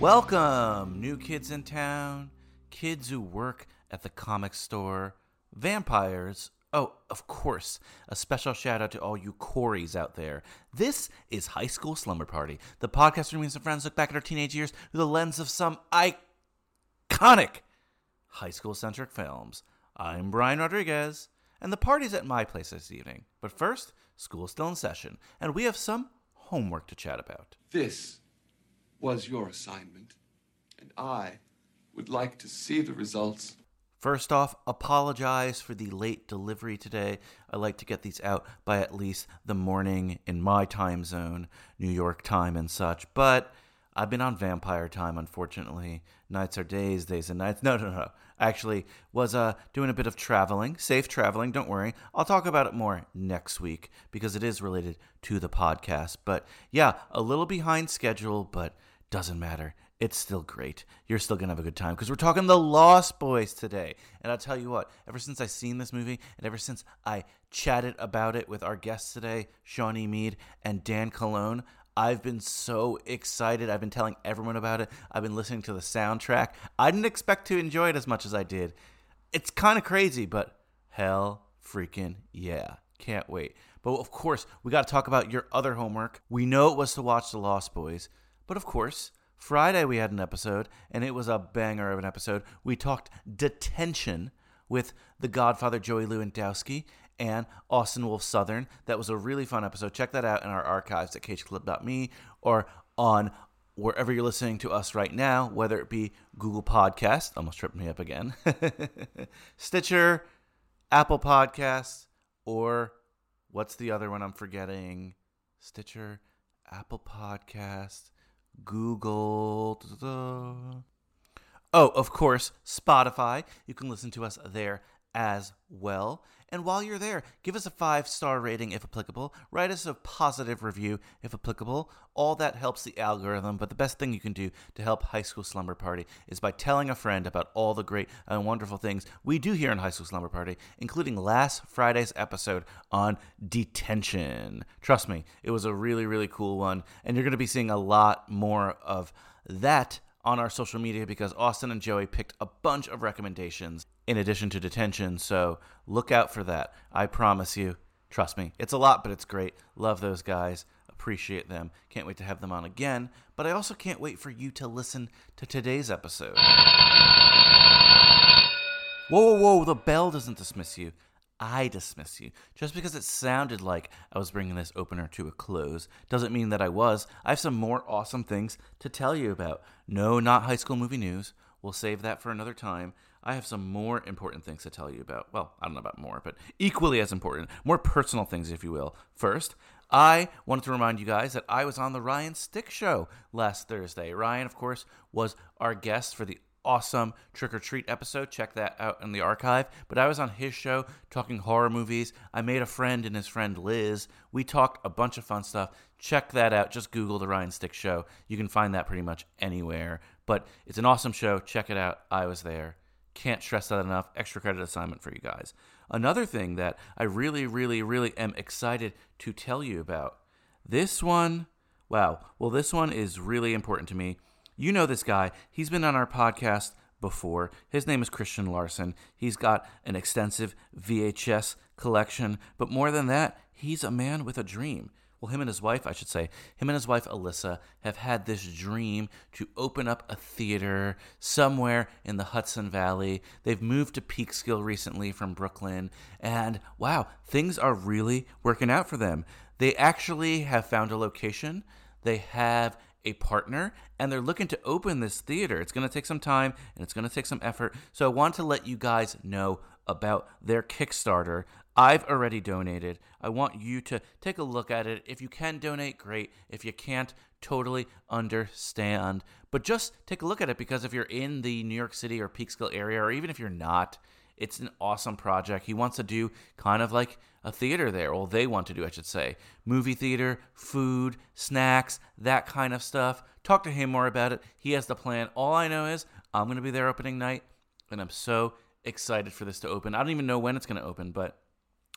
Welcome, new kids in town, kids who work at the comic store, vampires. Oh, of course, a special shout out to all you Corys out there. This is High School Slumber Party, the podcast where me and some friends look back at our teenage years through the lens of some iconic high school centric films. I'm Brian Rodriguez, and the party's at my place this evening. But first, school's still in session, and we have some homework to chat about. This was your assignment, and I would like to see the results. First off, apologize for the late delivery today. I like to get these out by at least the morning in my time zone, New York time and such. But I've been on vampire time, unfortunately. Nights are days, days and nights. No, no, no. Actually, was uh doing a bit of traveling, safe traveling. Don't worry. I'll talk about it more next week because it is related to the podcast. But yeah, a little behind schedule, but doesn't matter. It's still great. You're still gonna have a good time because we're talking The Lost Boys today. And I'll tell you what, ever since I seen this movie and ever since I chatted about it with our guests today, Shawnee Mead and Dan Colon, I've been so excited. I've been telling everyone about it. I've been listening to the soundtrack. I didn't expect to enjoy it as much as I did. It's kind of crazy, but hell freaking yeah. Can't wait. But of course, we got to talk about your other homework. We know it was to watch The Lost Boys, but of course, Friday we had an episode, and it was a banger of an episode. We talked detention with the Godfather Joey Lewandowski and Austin Wolf Southern. That was a really fun episode. Check that out in our archives at cageclub.me or on wherever you're listening to us right now, whether it be Google Podcast, almost tripped me up again, Stitcher, Apple Podcasts, or what's the other one I'm forgetting? Stitcher, Apple Podcast, Google. Oh, of course, Spotify. You can listen to us there as well. And while you're there, give us a five star rating if applicable. Write us a positive review if applicable. All that helps the algorithm. But the best thing you can do to help High School Slumber Party is by telling a friend about all the great and wonderful things we do here in High School Slumber Party, including last Friday's episode on detention. Trust me, it was a really, really cool one. And you're going to be seeing a lot more of that on our social media because Austin and Joey picked a bunch of recommendations in addition to detention. So look out for that. I promise you. Trust me. It's a lot, but it's great. Love those guys. Appreciate them. Can't wait to have them on again. But I also can't wait for you to listen to today's episode. Whoa, whoa, whoa. The bell doesn't dismiss you. I dismiss you. Just because it sounded like I was bringing this opener to a close doesn't mean that I was. I have some more awesome things to tell you about. No, not high school movie news. We'll save that for another time. I have some more important things to tell you about. Well, I don't know about more, but equally as important, more personal things, if you will. First, I wanted to remind you guys that I was on the Ryan Stick Show last Thursday. Ryan, of course, was our guest for the awesome trick or treat episode. Check that out in the archive. But I was on his show talking horror movies. I made a friend and his friend Liz. We talked a bunch of fun stuff. Check that out. Just Google the Ryan Stick Show. You can find that pretty much anywhere. But it's an awesome show. Check it out. I was there. Can't stress that enough. Extra credit assignment for you guys. Another thing that I really, really, really am excited to tell you about. This one, wow. Well, this one is really important to me. You know this guy. He's been on our podcast before. His name is Christian Larson. He's got an extensive VHS collection, but more than that, he's a man with a dream. well, him and his wife, I should say, him and his wife Alyssa have had this dream to open up a theater somewhere in the Hudson Valley. They've moved to Peekskill recently from Brooklyn, and wow, things are really working out for them. They actually have found a location. They have a partner and they're looking to open this theater. It's going to take some time and it's going to take some effort. So I want to let you guys know about their Kickstarter. I've already donated. I want you to take a look at it. If you can donate, great. If you can't, totally understand. But just take a look at it because if you're in the New York City or Peekskill area, or even if you're not, it's an awesome project. He wants to do kind of like a theater there. Well, they want to do, I should say. Movie theater, food, snacks, that kind of stuff. Talk to him more about it. He has the plan. All I know is I'm going to be there opening night, and I'm so excited for this to open. I don't even know when it's going to open, but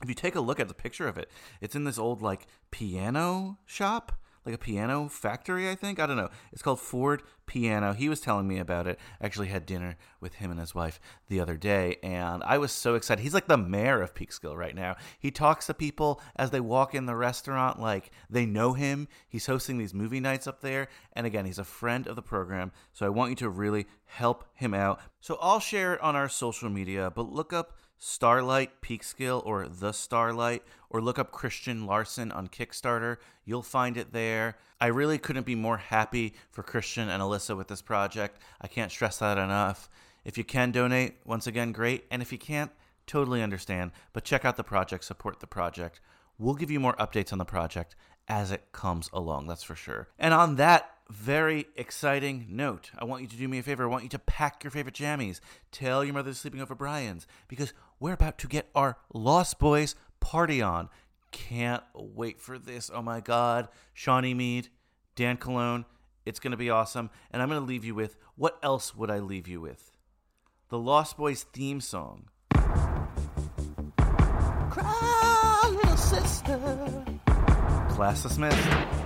if you take a look at the picture of it, it's in this old like piano shop, like a piano factory, I think. I don't know. It's called Ford Piano. He was telling me about it. I actually had dinner with him and his wife the other day, and I was so excited. He's like the mayor of Peekskill right now. He talks to people as they walk in the restaurant like they know him. He's hosting these movie nights up there, and again, he's a friend of the program, so I want you to really help him out. So I'll share it on our social media, but look up Starlight Peekskill or The Starlight, or look up Christian Larson on Kickstarter. You'll find it there. I really couldn't be more happy for Christian and Alyssa with this project. I can't stress that enough. If you can donate, once again, great. And if you can't, totally understand. But check out the project, support the project. We'll give you more updates on the project as it comes along, that's for sure. And on that very exciting note, I want you to do me a favor. I want you to pack your favorite jammies. Tell your mother sleeping over Brian's because we're about to get our Lost Boys party on. Can't wait for this. Oh my God. Shawnee Mead, Dan Cologne. It's going to be awesome. And I'm going to leave you with what else would I leave you with? The Lost Boys theme song. Cry, little sister. Class dismissed.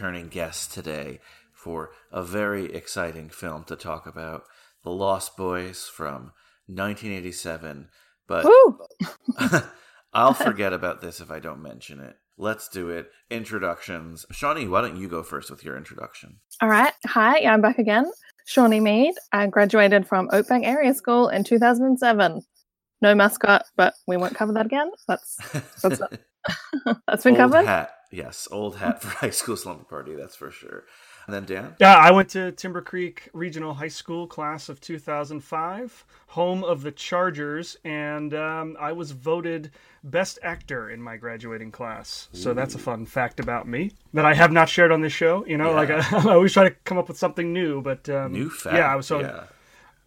Returning guests today for a very exciting film to talk about The Lost Boys from 1987. But I'll forget about this if I don't mention it. Let's do it. Introductions. Shawnee, why don't you go first with your introduction? All right. Hi, I'm back again. Shawnee Mead. I graduated from Oakbank Area School in 2007. No mascot, but we won't cover that again. That's that's that's been old covered. hat. Yes, old hat for high school slumber party, that's for sure. And then Dan? Yeah, I went to Timber Creek Regional High School, class of 2005, home of the Chargers, and um, I was voted Best Actor in my graduating class. So that's a fun fact about me that I have not shared on this show. You know, like I, I always try to come up with something new, but um, New fact. Yeah, I was so yeah.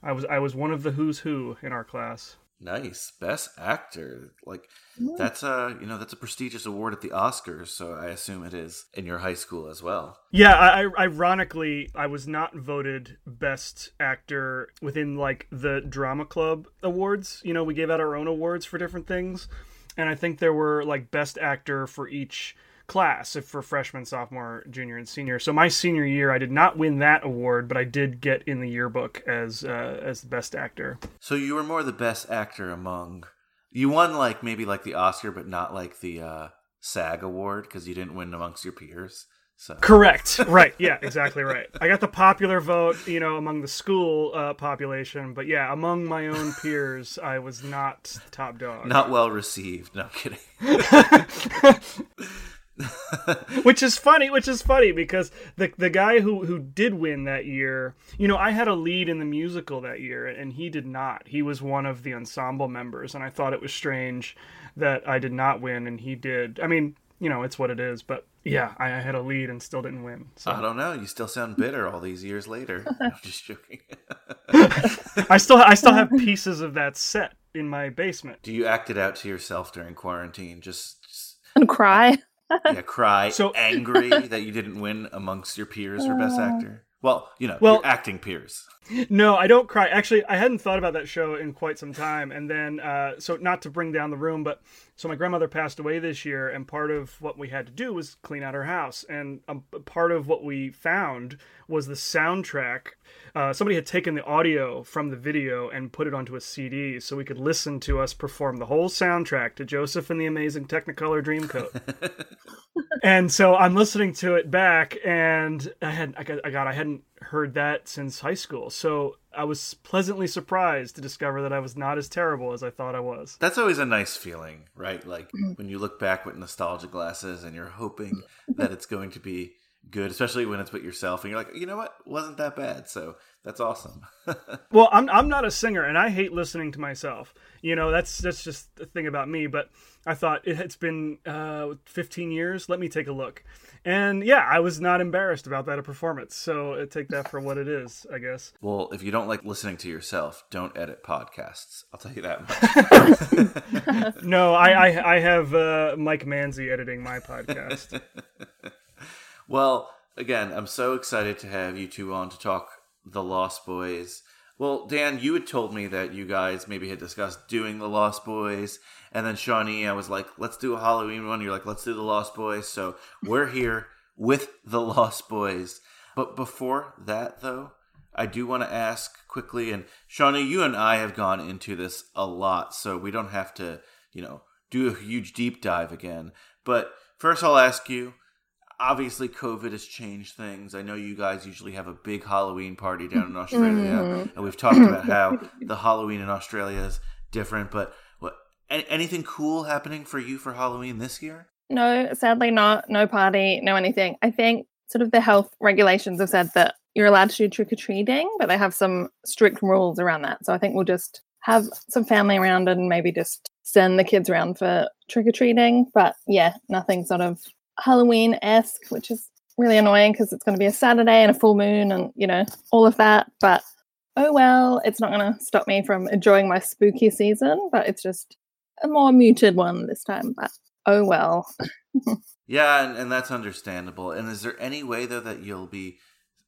I was I was one of the who's who in our class. Nice, best actor. Like that's a you know that's a prestigious award at the Oscars, so I assume it is in your high school as well. Yeah, I, I, ironically, I was not voted best actor within like the drama club awards. You know, we gave out our own awards for different things, and I think there were like best actor for each class if for freshman, sophomore, junior, and senior. So my senior year, I did not win that award, but I did get in the yearbook as uh, as the best actor. So you were more the best actor among. You won like maybe like the Oscar, but not like the uh, SAG award because you didn't win amongst your peers. So Correct. right. Yeah. Exactly right. I got the popular vote, you know, among the school uh, population, but yeah, among my own peers, I was not top dog. not well received. No I'm kidding. which is funny which is funny because the the guy who who did win that year you know i had a lead in the musical that year and he did not he was one of the ensemble members and i thought it was strange that i did not win and he did i mean you know it's what it is but yeah i, I had a lead and still didn't win so I don't know. You still sound bitter all these years later. I'm just joking. i still i still have pieces of that set in my basement Do you act it out to yourself during quarantine? Just, just And cry. Yeah, cry, So- angry that you didn't win amongst your peers for best actor. Well, you know, Well- your acting peers. No, I don't cry. Actually, I hadn't thought about that show in quite some time. And then, uh, so not to bring down the room, but so my grandmother passed away this year, and part of what we had to do was clean out her house. And um, part of what we found was the soundtrack. Uh, somebody had taken the audio from the video and put it onto a CD so we could listen to us perform the whole soundtrack to Joseph and the Amazing Technicolor Dreamcoat. and so I'm listening to it back, and I had I got, I got I hadn't heard that since high school, so I was pleasantly surprised to discover that I was not as terrible as I thought I was. That's always a nice feeling, right? Like when you look back with nostalgia glasses and you're hoping that it's going to be good, especially when it's with yourself and you're like, you know what, wasn't that bad. So that's awesome. Well, I'm I'm not a singer, and I hate listening to myself. You know, that's that's just the thing about me. But I thought it, it's been uh, 15 years. Let me take a look. And yeah, I was not embarrassed about that performance. So uh, take that for what it is, I guess. well, if you don't like listening to yourself, don't edit podcasts. I'll tell you that much. No, I I, I have uh, Mike Manzi editing my podcast. Well, again, I'm so excited to have you two on to talk The Lost Boys. Well, Dan, you had told me that you guys maybe had discussed doing The Lost Boys, and then Shawnee, I was like, let's do a Halloween one. You're like, let's do The Lost Boys. So we're here with The Lost Boys. But before that, though, I do want to ask quickly, and Shawnee, you and I have gone into this a lot, so we don't have to, you know, do a huge deep dive again. But first, I'll ask you obviously COVID has changed things. I know you guys usually have a big Halloween party down in Australia, mm-hmm. and we've talked about how the Halloween in Australia is different. But what anything cool happening for you for Halloween this year? No, sadly not. No party, no anything. I think sort of the health regulations have said that you're allowed to do trick or treating, but they have some strict rules around that. So I think we'll just have some family around and maybe just send the kids around for trick or treating. But yeah, nothing sort of Halloween esque, which is really annoying because it's going to be a Saturday and a full moon and, you know, all of that. But oh well, it's not going to stop me from enjoying my spooky season, but it's just a more muted one this time. But oh well. Yeah, and, and that's understandable. And is there any way though that you'll be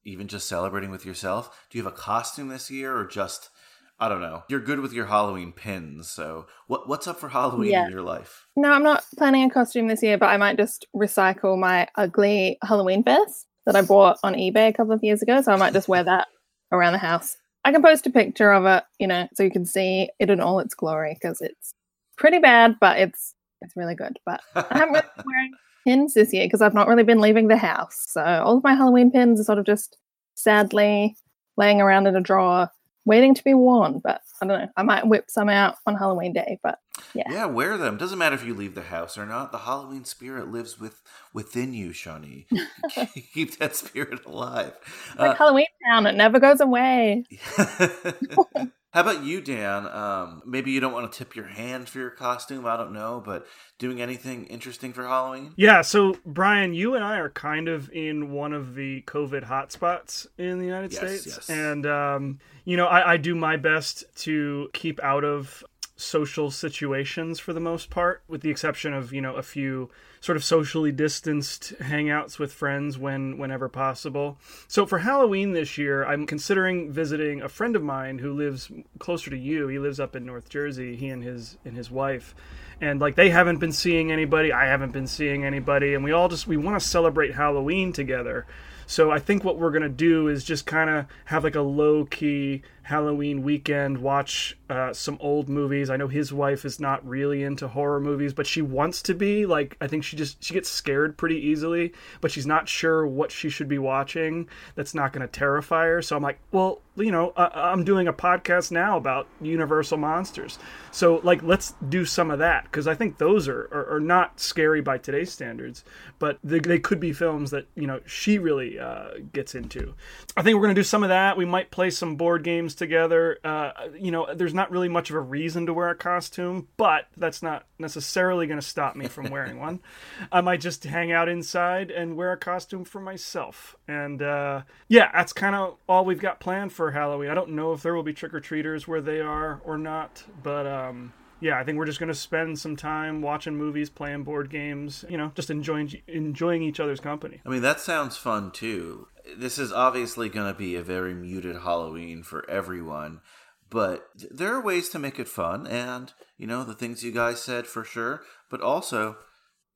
even just celebrating with yourself? Do you have a costume this year, or just I don't know? You're good with your Halloween pins, so what what's up for Halloween Yeah. in your life? No, I'm not planning a costume this year, but I might just recycle my ugly Halloween vest that I bought on eBay a couple of years ago. So I might just wear that around the house. I can post a picture of it, you know, so you can see it in all its glory because it's pretty bad, but it's it's really good. But I haven't really been wearing pins this year because I've not really been leaving the house. So all of my Halloween pins are sort of just sadly laying around in a drawer, waiting to be worn. But I don't know. I might whip some out on Halloween day. But yeah. Yeah, wear them. Doesn't matter if you leave the house or not. The Halloween spirit lives with within you, Shawnee. Keep that spirit alive. like uh, Halloween Town, it never goes away. How about you, Dan? Um, maybe you don't want to tip your hand for your costume. I don't know, but doing anything interesting for Halloween? Yeah, so Brian, you and I are kind of in one of the COVID hotspots in the United Yes, States, yes. and um, you know, I, I do my best to keep out of social situations for the most part, with the exception of you know a few sort of socially distanced hangouts with friends when whenever possible. So for Halloween this year, I'm considering visiting a friend of mine who lives closer to you. He lives up in North Jersey. He and his and his wife, and like they haven't been seeing anybody. I haven't been seeing anybody, and we all just we want to celebrate Halloween together. So I think what we're gonna do is just kind of have like a low key Halloween weekend, watch uh, some old movies. I know his wife is not really into horror movies, but she wants to be. Like I think she just she gets scared pretty easily, but she's not sure what she should be watching. That's not gonna terrify her. So I'm like, well, you know, uh, I'm doing a podcast now about Universal monsters. So like, let's do some of that because I think those are, are are not scary by today's standards, but they, they could be films that you know she really uh, gets into. I think we're gonna do some of that. We might play some board games together. Uh, you know, there's not really much of a reason to wear a costume, but that's not necessarily gonna stop me from wearing one. I might just hang out inside and wear a costume for myself. And uh, yeah, that's kind of all we've got planned for Halloween. I don't know if there will be trick or treaters where they are or not, but um, yeah, I think we're just gonna spend some time watching movies, playing board games. You know, just enjoying enjoying each other's company. I mean, that sounds fun too. This is obviously going to be a very muted Halloween for everyone, but there are ways to make it fun, and you know the things you guys said for sure. But also,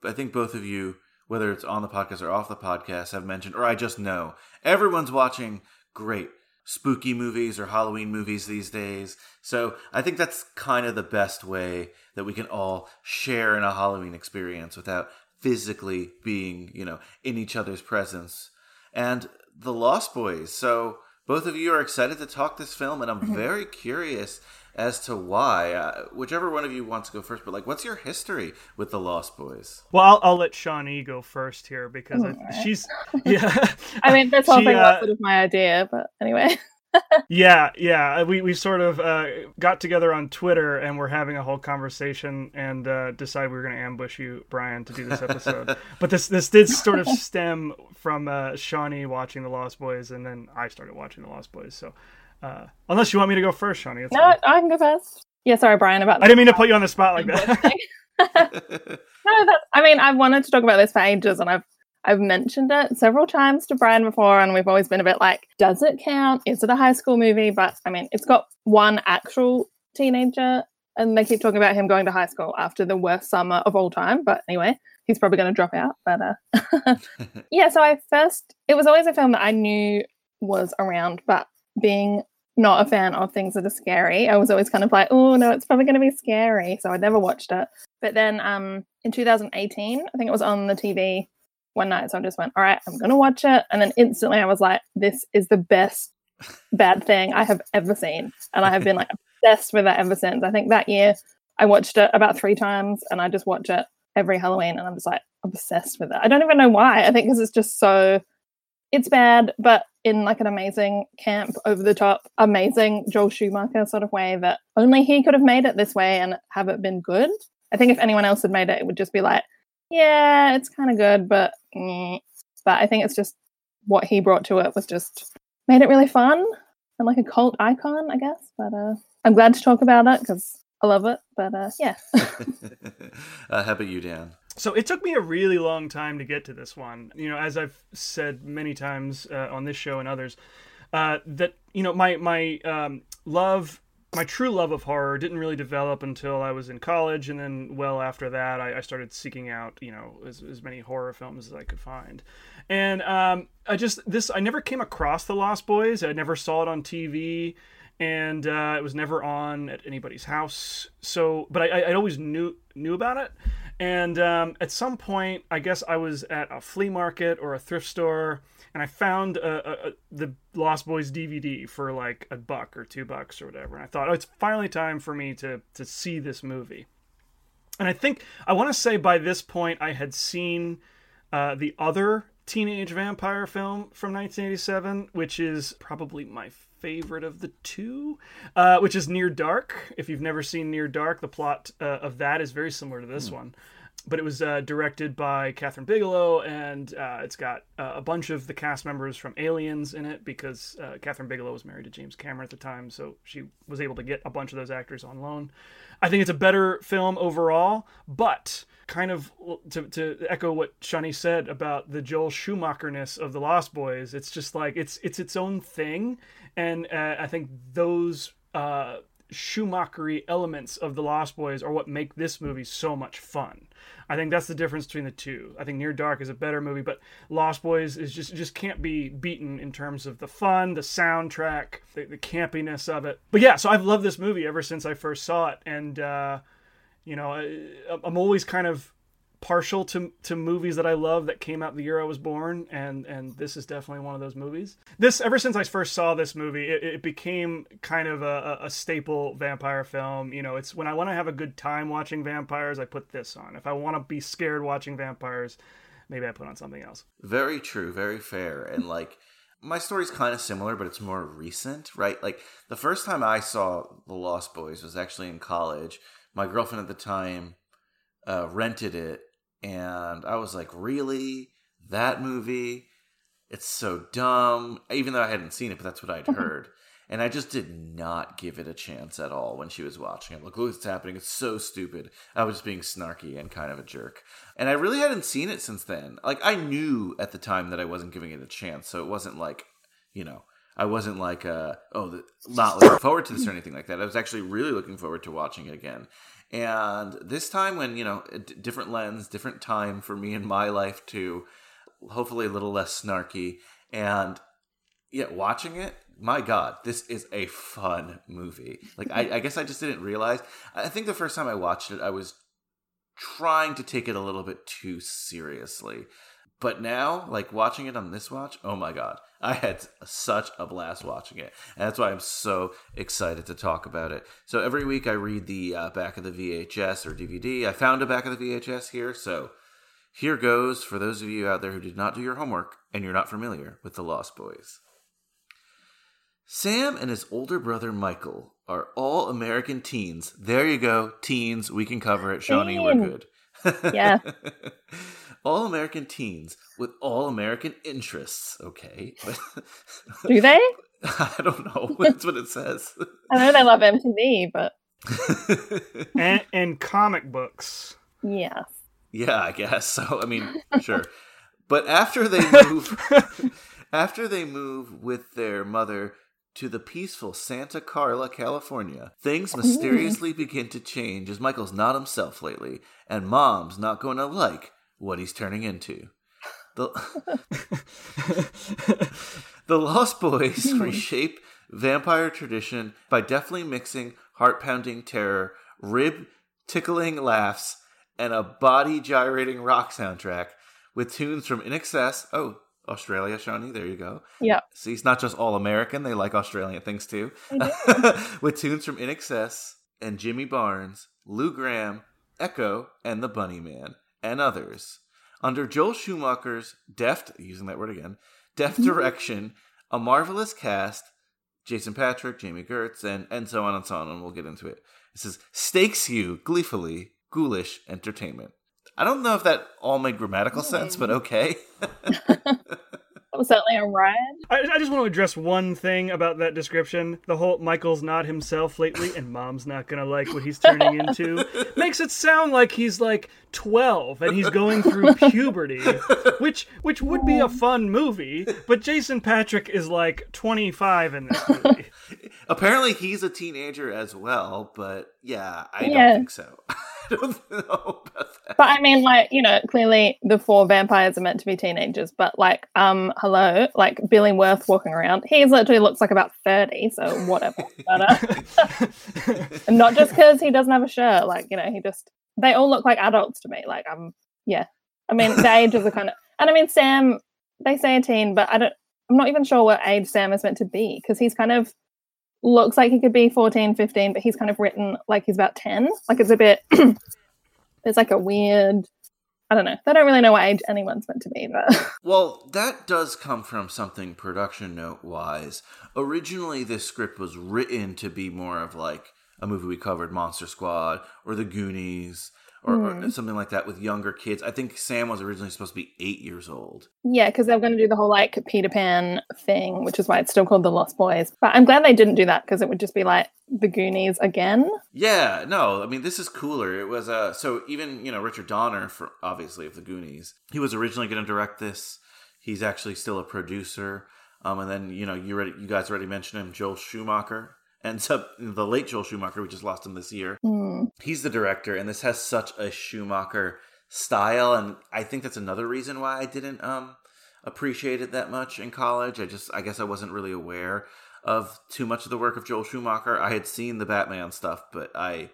I think both of you, whether it's on the podcast or off the podcast, have mentioned, or I just know everyone's watching great spooky movies or Halloween movies these days. So I think that's kind of the best way that we can all share in a Halloween experience without physically being, you know, in each other's presence. And The Lost Boys. So both of you are excited to talk this film, and I'm very curious as to why. Uh, whichever one of you wants to go first, but like, what's your history with The Lost Boys? Well, I'll, I'll let Shawnee go first here because I, she's yeah. I mean, that's whole She, uh, was sort of my idea, but anyway. Yeah, yeah. We we sort of uh, got together on Twitter and we're having a whole conversation and uh, decided we were going to ambush you, Brian, to do this episode. but this this did sort of stem from uh, Shawnee watching The Lost Boys, and then I started watching The Lost Boys. So, uh, unless you want me to go first, Shawnee, it's No, fine. I can go first. Yeah, sorry, Brian, about I didn't mean to put you on the spot like that. no, that, I mean, I've wanted to talk about this for ages, and I've I've mentioned it several times to Brian before, and we've always been a bit like, does it count? Is it a high school movie? But I mean, it's got one actual teenager, and they keep talking about him going to high school after the worst summer of all time. But anyway, he's probably going to drop out. But uh, yeah, so I first, it was always a film that I knew was around, but being not a fan of things that are scary, I was always kind of like, oh no, it's probably going to be scary. So I never watched it. But then um, in 2018, I think it was on the TV one night. So I just went, all right, I'm going to watch it. And then instantly I was like, this is the best bad thing I have ever seen. And I have been like obsessed with it ever since. I think that year I watched it about three times and I just watch it every Halloween and I'm just like obsessed with it. I don't even know why. I think because it's just so, it's bad, but in like an amazing camp, over the top, amazing Joel Schumacher sort of way that only he could have made it this way and have it been good. I think if anyone else had made it, it would just be like, yeah, it's kind of good, but eh. but I think it's just what he brought to it was just made it really fun and like a cult icon, I guess. But uh, I'm glad to talk about it because I love it. But uh, yeah, uh, how about you, Dan? So it took me a really long time to get to this one. You know, as I've said many times uh, on this show and others, uh, that you know my my um, love, my true love of horror didn't really develop until I was in college, and then well after that, I, I started seeking out you know as, as many horror films as I could find. And um, I just this I never came across the Lost Boys. I never saw it on TV and uh, it was never on at anybody's house. So, but I, I always knew knew about it. And um, at some point, I guess I was at a flea market or a thrift store, and I found a, a, a, the Lost Boys DVD for like a buck or two bucks or whatever. And I thought, oh, it's finally time for me to to see this movie. And I think I want to say by this point I had seen uh, the other teenage vampire film from 1987, which is probably my favorite of the two, uh, which is Near Dark. If you've never seen Near Dark, the plot uh, of that is very similar to this one. But it was uh, directed by Kathryn Bigelow, and uh, it's got uh, a bunch of the cast members from Aliens in it because uh, Kathryn Bigelow was married to James Cameron at the time, so she was able to get a bunch of those actors on loan. I think it's a better film overall, but kind of to, to echo what Shawnee said about the Joel Schumacherness of the Lost Boys, it's just like it's it's its own thing, and uh, I think those uh, Schumachery elements of the Lost Boys are what make this movie so much fun. I think that's the difference between the two. I think Near Dark is a better movie, but Lost Boys is just just can't be beaten in terms of the fun, the soundtrack, the, the campiness of it. But yeah, so I've loved this movie ever since I first saw it, and uh, you know, I, I'm always kind of partial to to movies that I love that came out the year I was born, and and this is definitely one of those movies. This ever since I first saw this movie, it, it became kind of a, a staple vampire film. You know, it's when I want to have a good time watching vampires, I put this on. If I want to be scared watching vampires, maybe I put on something else. Very true, very fair. And like my story's kind of similar, but it's more recent, right? Like the first time I saw The Lost Boys was actually in college. My girlfriend at the time uh, rented it, and I was like, "Really? That movie? It's so dumb." Even though I hadn't seen it, but that's what I'd heard. And I just did not give it a chance at all when she was watching it. Like, look what's happening. It's so stupid. I was just being snarky and kind of a jerk. And I really hadn't seen it since then. Like, I knew at the time that I wasn't giving it a chance. So it wasn't like, you know, I wasn't like, uh, oh, the, not looking forward to this or anything like that. I was actually really looking forward to watching it again. And this time, when, you know, a d- different lens, different time for me in my life too, hopefully a little less snarky. And yet, watching it, my God, this is a fun movie. Like, I, I guess I just didn't realize. I think the first time I watched it, I was trying to take it a little bit too seriously. But now, like watching it on this watch, oh my God, I had such a blast watching it. And that's why I'm so excited to talk about it. So every week I read the uh, back of the VHS or DVD. I found a back of the VHS here. So here goes for those of you out there who did not do your homework and you're not familiar with the Lost Boys. Sam and his older brother Michael are all American teens. There you go, teens. We can cover it, Shawnee. We're good. Yeah. all American teens with all American interests. Okay, Do they? I don't know. That's what it says. I know they love MTV, but and, and comic books. yes. yeah, I guess so. I mean, sure. But after they move, after they move with their mother to the peaceful Santa Carla, California, things oh. mysteriously begin to change as Michael's not himself lately, and Mom's not going to like what he's turning into. The, the Lost Boys hmm. reshape vampire tradition by deftly mixing heart pounding terror, rib tickling laughs, and a body gyrating rock soundtrack with tunes from INXS. Oh, Australia, Shawnee, there you go. Yeah. See, it's not just all American, they like Australian things too. with tunes from INXS and Jimmy Barnes, Lou Gramm, Echo, and the Bunnymen, and others. Under Joel Schumacher's deft, using that word again, deft mm-hmm. direction, a marvelous cast, Jason Patric, Jami Gertz, and, and so on and so on, and we'll get into it. It says, stakes you gleefully, ghoulish entertainment. I don't know if that all made grammatical sense, but okay. That was certainly a ride. I, I just want to address one thing about that description. The whole Michael's not himself lately, and Mom's not gonna like what he's turning into makes it sound like he's like twelve and he's going through puberty, which which would be a fun movie. But Jason Patric is like twenty five in this movie. Apparently, he's a teenager as well, but yeah, I Yeah. don't think so. I don't know that. But I mean, like, you know, clearly the four vampires are meant to be teenagers, but like, um, hello, like Billy Wirth walking around, he literally looks like about 30, so whatever. But, uh, and not just because he doesn't have a shirt, like, you know, he just, they all look like adults to me. Like, um, yeah. I mean, the ages are kind of, and I mean, Sam, they say a teen, but I don't, I'm not even sure what age Sam is meant to be because he's kind of looks like he could be 14, 15, but he's kind of written like he's about 10. Like, it's a bit, there's like a weird, I don't know. They don't really know what age anyone's meant to be, but Well, that does come from something production note wise. Originally, this script was written to be more of like a movie we covered, Monster Squad, or The Goonies, or, or something like that with younger kids. I think Sam was originally supposed to be eight years old. Yeah, because they were going to do the whole like Peter Pan thing, which is why it's still called The Lost Boys. But I'm glad they didn't do that because it would just be like the Goonies again. Yeah, no, I mean this is cooler. It was uh so even you know Richard Donner for obviously of the Goonies, he was originally going to direct this. He's actually still a producer. Um, and then you know you already you guys already mentioned him, Joel Schumacher, and so the late Joel Schumacher. We just lost him this year. Hmm. He's the director, and this has such a Schumacher style, and I think that's another reason why I didn't um appreciate it that much in college. I just I guess I wasn't really aware of too much of the work of Joel Schumacher. I had seen the Batman stuff, but I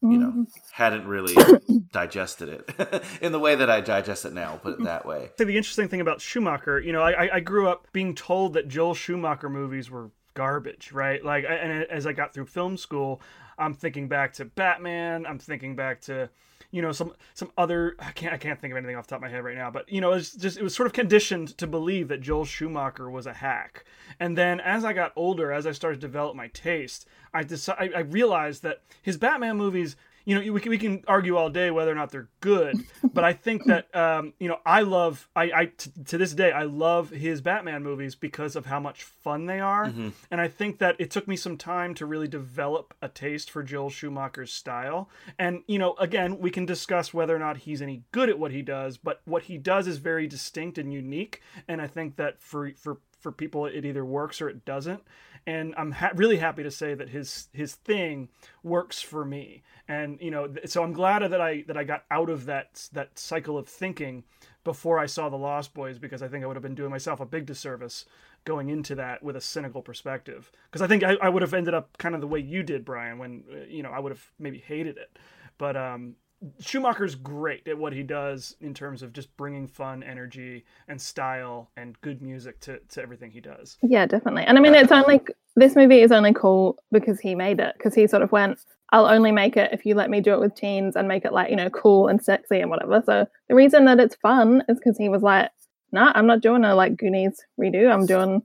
you know hadn't really digested it in the way that I digest it now. Put it that way. I think the interesting thing about Schumacher, you know, I, I- I grew up being told that Joel Schumacher movies were garbage, right? Like, and as I got through film school, I'm thinking back to Batman. I'm thinking back to, you know, some some other. I can't I can't think of anything off the top of my head right now. But you know, it's just it was sort of conditioned to believe that Joel Schumacher was a hack. And then as I got older, as I started to develop my taste, I decided I realized that his Batman movies you know we can, we can argue all day whether or not they're good but i think that um, you know i love i, I t- to this day i love his batman movies because of how much fun they are. And i think that it took me some time to really develop a taste for joel schumacher's style. And you know again we can discuss whether or not he's any good at what he does but what he does is very distinct and unique. And i think that for for for people it either works or it doesn't. And i'm ha- really happy to say that his his thing works for me. And you know th- so i'm glad that i that i got out of that that cycle of thinking before i saw the lost boys because i think i would have been doing myself a big disservice going into that with a cynical perspective. Because i think I, I would have ended up kind of the way you did brian when uh, you know i would have maybe hated it. But um Schumacher's great at what he does in terms of just bringing fun, energy, and style and good music to, to everything he does. Yeah, definitely. And I mean, it's only this movie is only cool because he made it. Because he sort of went, "I'll only make it if you let me do it with teens and make it like you know cool and sexy and whatever." So the reason that it's fun is because he was like, "Nah, I'm not doing a like Goonies redo. I'm doing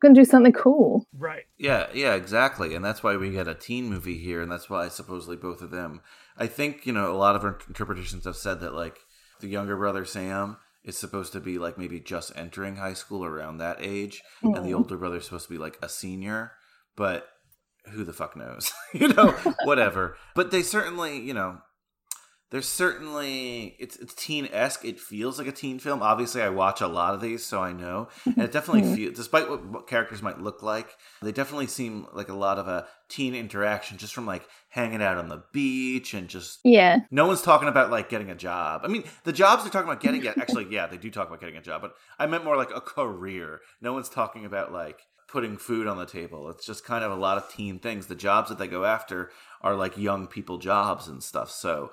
gonna do something cool." Right. Yeah, yeah, exactly. And that's why we get a teen movie here, and that's why supposedly both of them. I think, you know, a lot of interpretations have said that, like, the younger brother Sam is supposed to be, like, maybe just entering high school around that age, and the mm. older brother is supposed to be, like, a senior, but who the fuck knows? you know, whatever. But they certainly, you know, there's certainly it's it's teen esque. It feels like a teen film. Obviously, I watch a lot of these, so I know, and it definitely mm-hmm. feels. Despite what, what characters might look like, they definitely seem like a lot of a teen interaction, just from like hanging out on the beach and just. Yeah, No one's talking about like getting a job. I mean, the jobs they're talking about getting. Actually, yeah, they do talk about getting a job, but I meant more like a career. No one's talking about like putting food on the table. It's just kind of a lot of teen things. The jobs that they go after are like young people jobs and stuff. So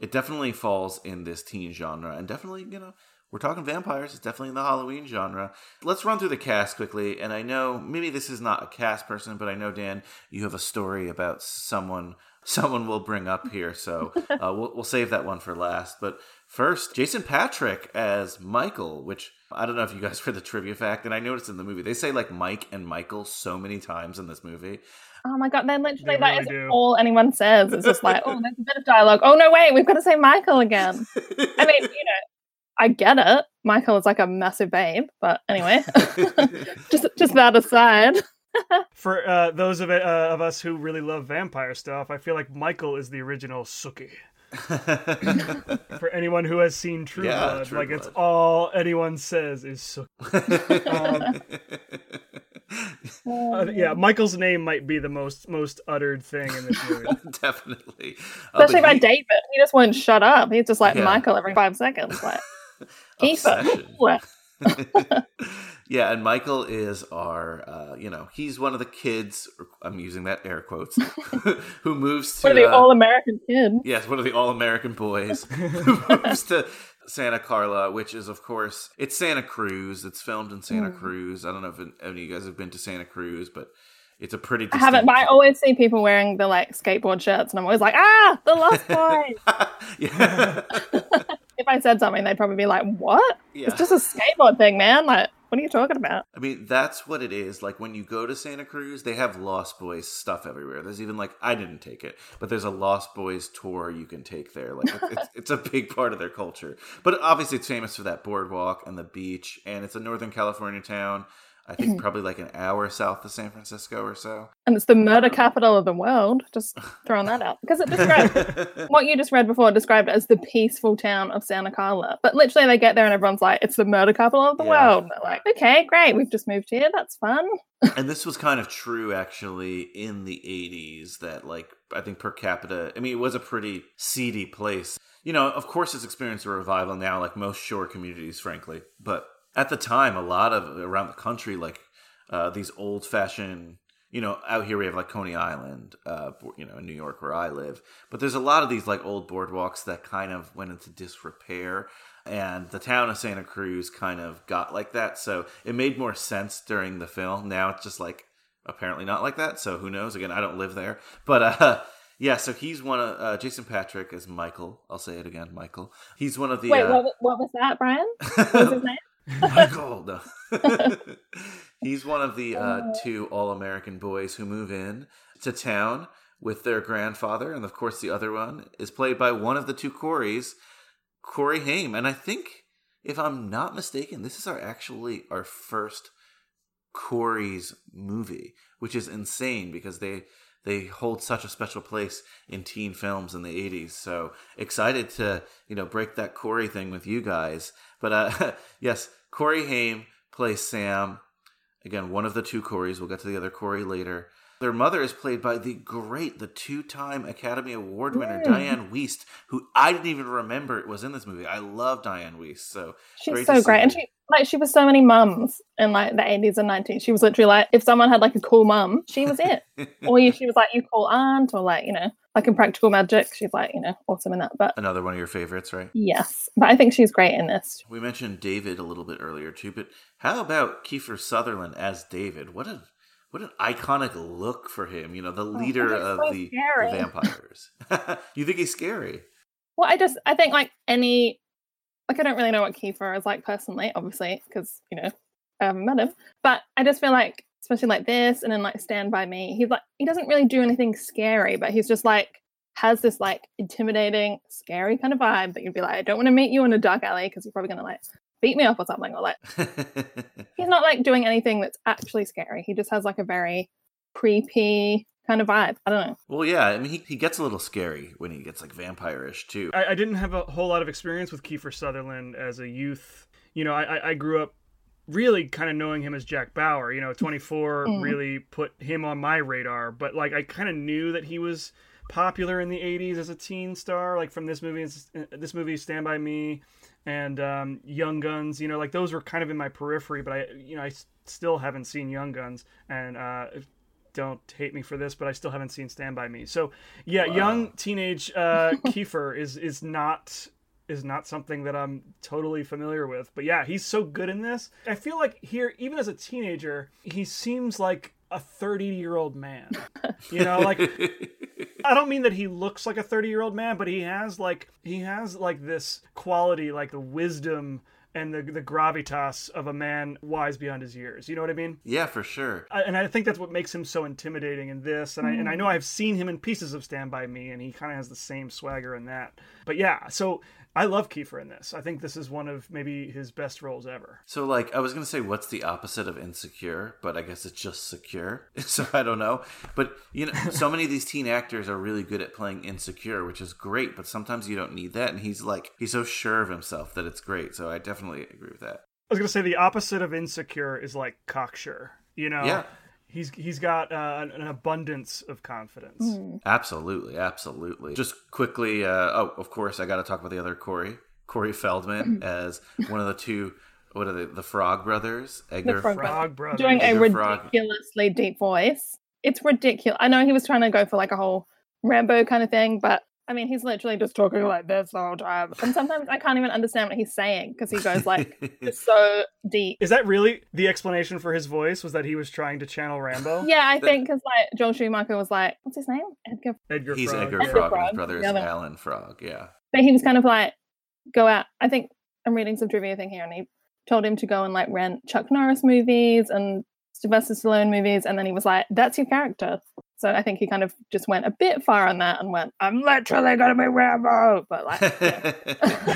it definitely falls in this teen genre and definitely you know we're talking vampires it's definitely in the halloween genre. Let's run through the cast quickly and i know maybe this is not a cast person but i know dan you have a story about someone someone we'll bring up here so uh, we'll, we'll save that one for last. But first jason patric as michael which i don't know if you guys read the trivia fact and i noticed in the movie they say like mike and michael so many times in this movie Oh my god, then literally They that really is do. all anyone says. It's just like, oh, there's a bit of dialogue. Oh no, wait, we've got to say Michael again. I mean, you know, I get it. Michael is like a massive babe, but anyway, just just that aside. For uh, those of, it, uh, of us who really love vampire stuff, I feel like Michael is the original Sookie. For anyone who has seen True Yeah, Blood, True like it's all anyone says is Sookie. Um, uh, yeah, Michael's name might be the most most uttered thing in this movie. definitely Uh, Especially but by he- David. He just won't shut up. He's just like Yeah. Michael every five seconds. Like, keep Obsession. it. yeah, and Michael is our, uh, you know, he's one of the kids. I'm using that air quotes. who moves to What are the uh, all American kid? yes, one of the all-American boys who moves to Santa Carla, which is of course it's Santa Cruz. It's filmed in. Santa Cruz. I don't know if any of you guys have been to Santa Cruz, but it's a pretty. I haven't, but I always see people wearing the like skateboard shirts, and I'm always like, ah, the Lost Boys. if I said something, they'd probably be like, what? Yeah. It's just a skateboard thing, man. Like, What are you talking about? I mean, that's what it is. Like when you go to Santa Cruz, they have Lost Boys stuff everywhere. There's even like I didn't take it, but there's a Lost Boys tour you can take there. Like it's, it's, it's a big part of their culture. But obviously, it's famous for that boardwalk and the beach, and it's a Northern California town. I think probably like an hour south of San Francisco or so. And it's the murder um, capital of the world. Just throwing that out because it describes what you just read before described it as the peaceful town of Santa Carla. But literally, they get there and everyone's like, "It's the murder capital of the Yeah. world." And they're like, "Okay, great, we've just moved here. That's fun." and this was kind of true actually in the 80s that like i think per capita i mean it was a pretty seedy place you know of course it's experienced a revival now like most shore communities frankly but at the time a lot of around the country like uh, these old fashioned you know out here we have like coney island uh, you know in new york where i live but there's a lot of these like old boardwalks that kind of went into disrepair and the town of Santa Cruz kind of got like that. So it made more sense during the film. Now it's just like apparently not like that. So who knows? Again, I don't live there, but uh, yeah. So he's one of uh, Jason Patric is Michael. I'll say it again, Michael. He's one of the Wait, uh, what, what was that, Brian? What was his name? Michael. No. He's one of the uh, two All American boys who move in to town with their grandfather, and of course, the other one is played by one of the two Corys, Corey Haim. And I think, if I'm not mistaken, this is our actually our first Corey's movie, which is insane because they they hold such a special place in teen films in the 80s. So excited to, you know, break that Corey thing with you guys. But uh yes, Corey Haim plays Sam. Again, one of the two Corys. We'll get to the other Corey later. Their mother is played by the great, the two-time Academy Award winner hmm. Dianne Wiest, who I didn't even remember it was in this movie. I love Dianne Wiest, so She's great so great, and she like she was so many mums in like the eighties and nineties. She was literally like, if someone had like a cool mum, she was it. or you, she was like, you cool aunt, or like you know, like in Practical Magic, she's like you know, awesome in that. But Another one of your favorites, right? yes, but I think she's great in this. We mentioned David a little bit earlier too, but how about Kiefer Sutherland as David? What a what an iconic look for him. You know, the oh, leader he's of so the, the vampires. you think he's scary? Well, I just I think like any like I don't really know what Kiefer is like personally, obviously, because you know I haven't met him. But I just feel like, especially like this, and then like Stand by Me, he's like he doesn't really do anything scary, but he's just like has this like intimidating, scary kind of vibe that you'd be like, I don't want to meet you in a dark alley because you're probably gonna like beat me up or something, or like he's not like doing anything that's actually scary. He just has like a very creepy kind of vibe. I don't know. well, yeah. I mean, he, he gets a little scary when he gets like vampire-ish too. I, I didn't have a whole lot of experience with Kiefer Sutherland as a youth. You know, I, I- I grew up really kind of knowing him as Jack Bauer. You know, 24 Mm. really put him on my radar, but like I kind of knew that he was popular in the 80s as a teen star, like from this movie, this movie Stand by Me, and um, Young Guns. You know, like those were kind of in my periphery, but I, you know, I still haven't seen Young Guns, and uh, don't hate me for this, but I still haven't seen Stand by Me. So yeah, young teenage uh, Kiefer is is not is not something that I'm totally familiar with. But yeah, he's so good in this. I feel like here, even as a teenager, he seems like a 30 year old man. You know, like I don't mean that he looks like a 30 year old man, but he has like he has like this quality, like the wisdom and the the gravitas of a man wise beyond his years. You know what I mean? yeah, for sure. I- and I think that's what makes him so intimidating in this. And I and I mm. know I've seen him in pieces of Stand by Me, and he kind of has the same swagger in that. But yeah, so I love Kiefer in this. I think this is one of maybe his best roles ever. So, like, I was gonna say, what's the opposite of insecure? But I guess it's just secure. So I don't know. But you know, so many of these teen actors are really good at playing insecure, which is great. But sometimes you don't need that. And he's like, he's so sure of himself that it's great. So I definitely agree with that. I was gonna say the opposite of insecure is like cocksure. You know, Yeah. He's he's got uh, an, an abundance of confidence. Absolutely, absolutely. Just quickly, uh, oh, of course, I got to talk about the other Corey, Corey Feldman, as one of the two. What are they? The Frog Brothers, Edgar. Frog Frog Brothers. doing a Edgar Frog. ridiculously deep voice. It's ridiculous. I know he was trying to go for like a whole Rambo kind of thing, but I mean, he's literally just talking like this the whole time. And sometimes I can't even understand what he's saying because he goes like it's so deep. Is that really the explanation for his voice? Was that he was trying to channel Rambo? Yeah, I think because like Joel Schumacher was like, what's his name? Edgar. Edgar He's Frog. Edgar yeah. Frog, and Frog, his brother is the. Alan Frog. Yeah. But he was kind of like, go out. I think I'm reading some trivia thing here, and he told him to go and like rent Chuck Norris movies and Sylvester Stallone movies, and then he was like, "That's your character." So I think he kind of just went a bit far on that and went, "I'm literally gonna be Rambo," but like,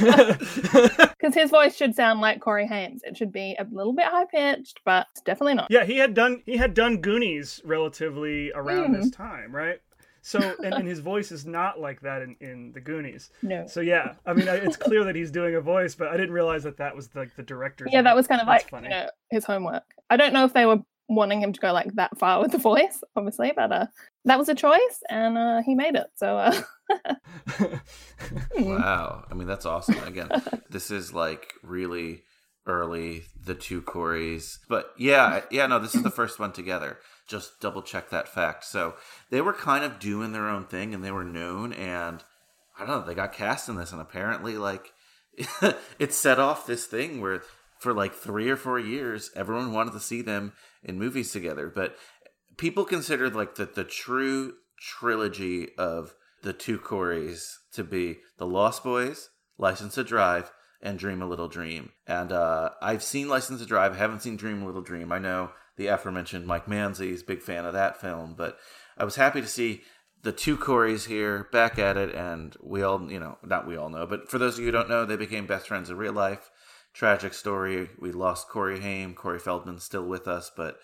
because his voice should sound like Corey Haim. It should be a little bit high pitched, but definitely not. Yeah, he had done he had done Goonies relatively around this Mm. time, right? So and, and his voice is not like that in, in the Goonies. No. So yeah, I mean it's clear that he's doing a voice, but I didn't realize that that was like the director. Yeah, that was kind of That's like you know his homework. I don't know if they were wanting him to go like that far with the voice, obviously, but uh, that was a choice, and uh, he made it. So uh. Wow. I mean, that's awesome. Again, this is like really early, the two Corys. But yeah, yeah, no, this is the first one together. Just double check that fact. So they were kind of doing their own thing and they were known. And I don't know, they got cast in this. And apparently, like, it set off this thing where for like three or four years, everyone wanted to see them in movies together. But people considered like the, the true trilogy of the two Corys to be The Lost Boys, License to Drive, and Dream a Little Dream. And uh, I've seen License to Drive, I haven't seen Dream a Little Dream. I know the aforementioned Mike Manzi's big fan of that film, but I was happy to see the two Corys here back at it, and we all, you know, not we all know, but for those of you who don't know, they became best friends in real life. Tragic story. We lost Corey Haim. Corey Feldman's still with us, but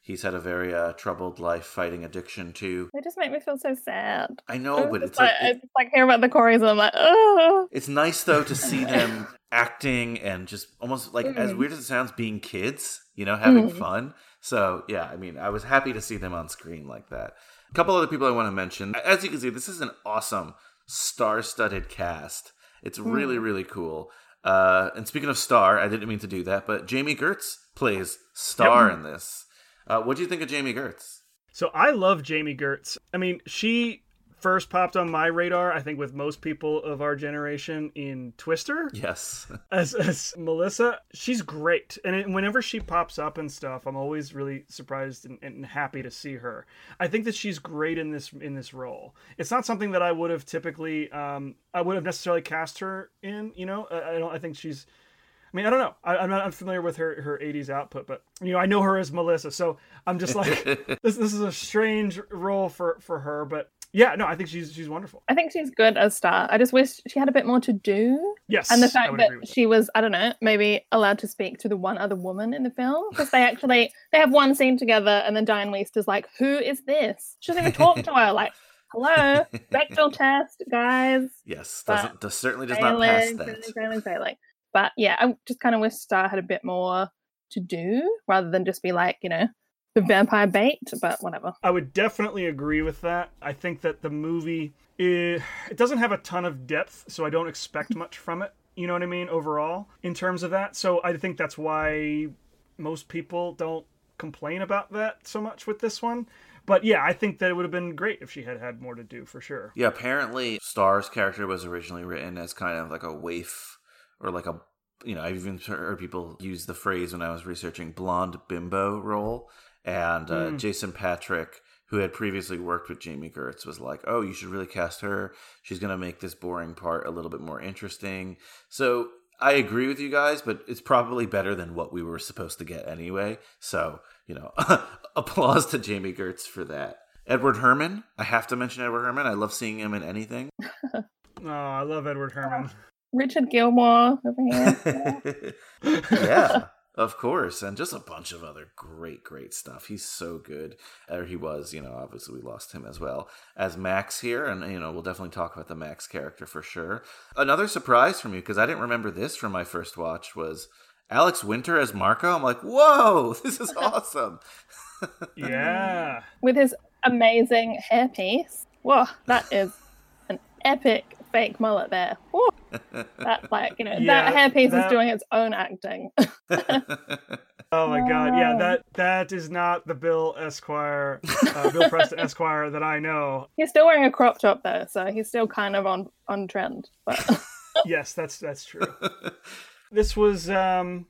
he's had a very uh, troubled life fighting addiction too. they just make me feel so sad. I know, but it's like, I just like hear about the Corys, and I'm like, oh, it's nice though to see them acting and just almost like as Mm. weird as it sounds, being kids, you know, having Mm. fun. So yeah, I mean, I was happy to see them on screen like that. A couple other people I want to mention. As you can see, this is an awesome star-studded cast. It's really, Hmm. really cool. Uh, and speaking of star, I didn't mean to do that, but Jami Gertz plays star in this. Uh, what do you think of Jami Gertz? So I love Jami Gertz. I mean, she first popped on my radar, I think, with most people of our generation in Twister. Yes. as, as Melissa, she's great, and it, whenever she pops up and stuff, I'm always really surprised and, and happy to see her. I think that she's great in this in this role. It's not something that I would have typically, um, I would have necessarily cast her in. You know, I, I don't. I think she's. I mean, I don't know. I, I'm not unfamiliar with her her '80s output, but you know, I know her as Melissa, so I'm just like, this. This is a strange role for for her, but yeah, no, I think she's she's wonderful. I think she's good as Star. I just wish she had a bit more to do. Yes, and the I fact would that agree with she was, I don't know, maybe allowed to speak to the one other woman in the film because they actually they have one scene together, and then Dianne Wiest is like, "Who is this?" She doesn't even talk to her. Like, hello, Bechdel test, guys. Yes. Doesn't does, certainly does not pass that. failing, failing, failing. But yeah, I just kind of wish Star had a bit more to do rather than just be like, you know, the vampire bait. But whatever. I would definitely agree with that. I think that the movie eh, it doesn't have a ton of depth, so I don't expect much from it. You know what I mean overall in terms of that. So I think that's why most people don't complain about that so much with this one. But yeah, I think that it would have been great if she had had more to do for sure. Yeah, apparently Star's character was originally written as kind of like a waif or like a you know, I've even heard people use the phrase when I was researching blonde bimbo role. And uh, Mm. Jason Patric, who had previously worked with Jami Gertz, was like, oh, you should really cast her. She's going to make this boring part a little bit more interesting. So I agree with you guys, but it's probably better than what we were supposed to get anyway. So, you know, applause to Jami Gertz for that. Edward Herrmann, I have to mention Edward Herrmann. I love seeing him in anything. Oh, I love Edward Herrmann. Richard Gilmore over here. yeah, of course, and just a bunch of other great, great stuff. He's so good, or he was. You know, obviously we lost him as well as Max here, and you know we'll definitely talk about the Max character for sure. Another surprise for me because I didn't remember this from my first watch was Alex Winter as Marco. I'm like, whoa, this is awesome. Yeah. With his amazing hairpiece. Whoa, that is an epic fake mullet there. That like, you know, Yeah, that hairpiece that- is doing its own acting. Oh my god, yeah, that that is not the Bill Esquire, uh, Bill Preston Esquire that I know. he's still wearing a crop top though, so he's still kind of on on trend. But Yes, that's that's true. This was um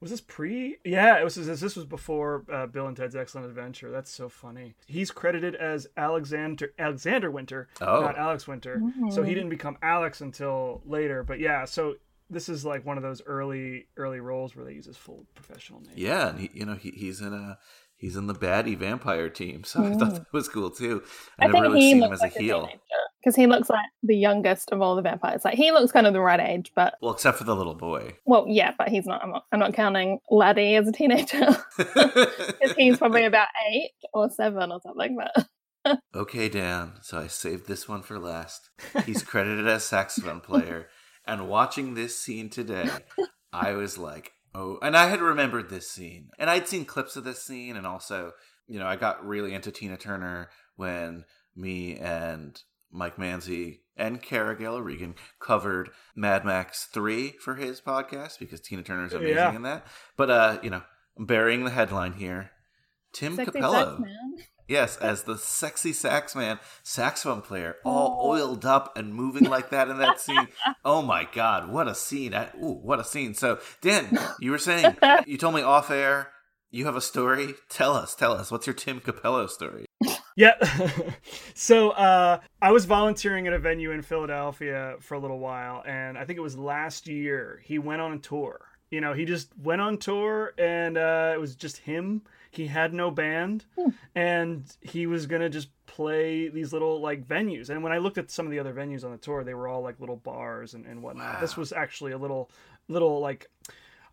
was this pre? Yeah, it was. This, this was before uh, Bill and Ted's Excellent Adventure. That's so funny. He's credited as Alexander Alexander Winter, Oh. not Alex Winter. So he didn't become Alex until later. But yeah, so this is like one of those early early roles where they use his full professional name. Yeah, and he, you know he, he's in a he's in the baddie vampire team, so I thought that was cool too. I, I never think really he seen him looks as a like heel. Because he looks like the youngest of all the vampires. Like he looks kind of the right age, but Well, except for the little boy. well, yeah, but he's not. I'm not, I'm not counting Laddie as a teenager. he's probably about eight or seven or something. But okay, Dan. So I saved this one for last. He's credited as saxophone player, and watching this scene today, I was like, oh, and I had remembered this scene, and I'd seen clips of this scene, and also, you know, I got really into Tina Turner when me and Mike Manzi and Cara Gale Regan covered Mad Max 3 for his podcast because Tina Turner's amazing Yeah. in that. But uh, you know, I'm burying the headline here. Tim sexy Cappello. sex man. Yes, as the sexy sax man, saxophone player, all oiled up and moving like that in that scene. Oh my God, what a scene! I, ooh, what a scene! So, Dan, you were saying you told me off air you have a story. Tell us, tell us. What's your Tim Cappello story? Yeah. so uh, I was volunteering at a venue in Philadelphia for a little while, and I think it was last year. He went on a tour. You know, he just went on tour, and uh, it was just him. He had no band, and he was gonna just play these little like venues. And when I looked at some of the other venues on the tour, they were all like little bars and, and whatnot. This was actually a little, little like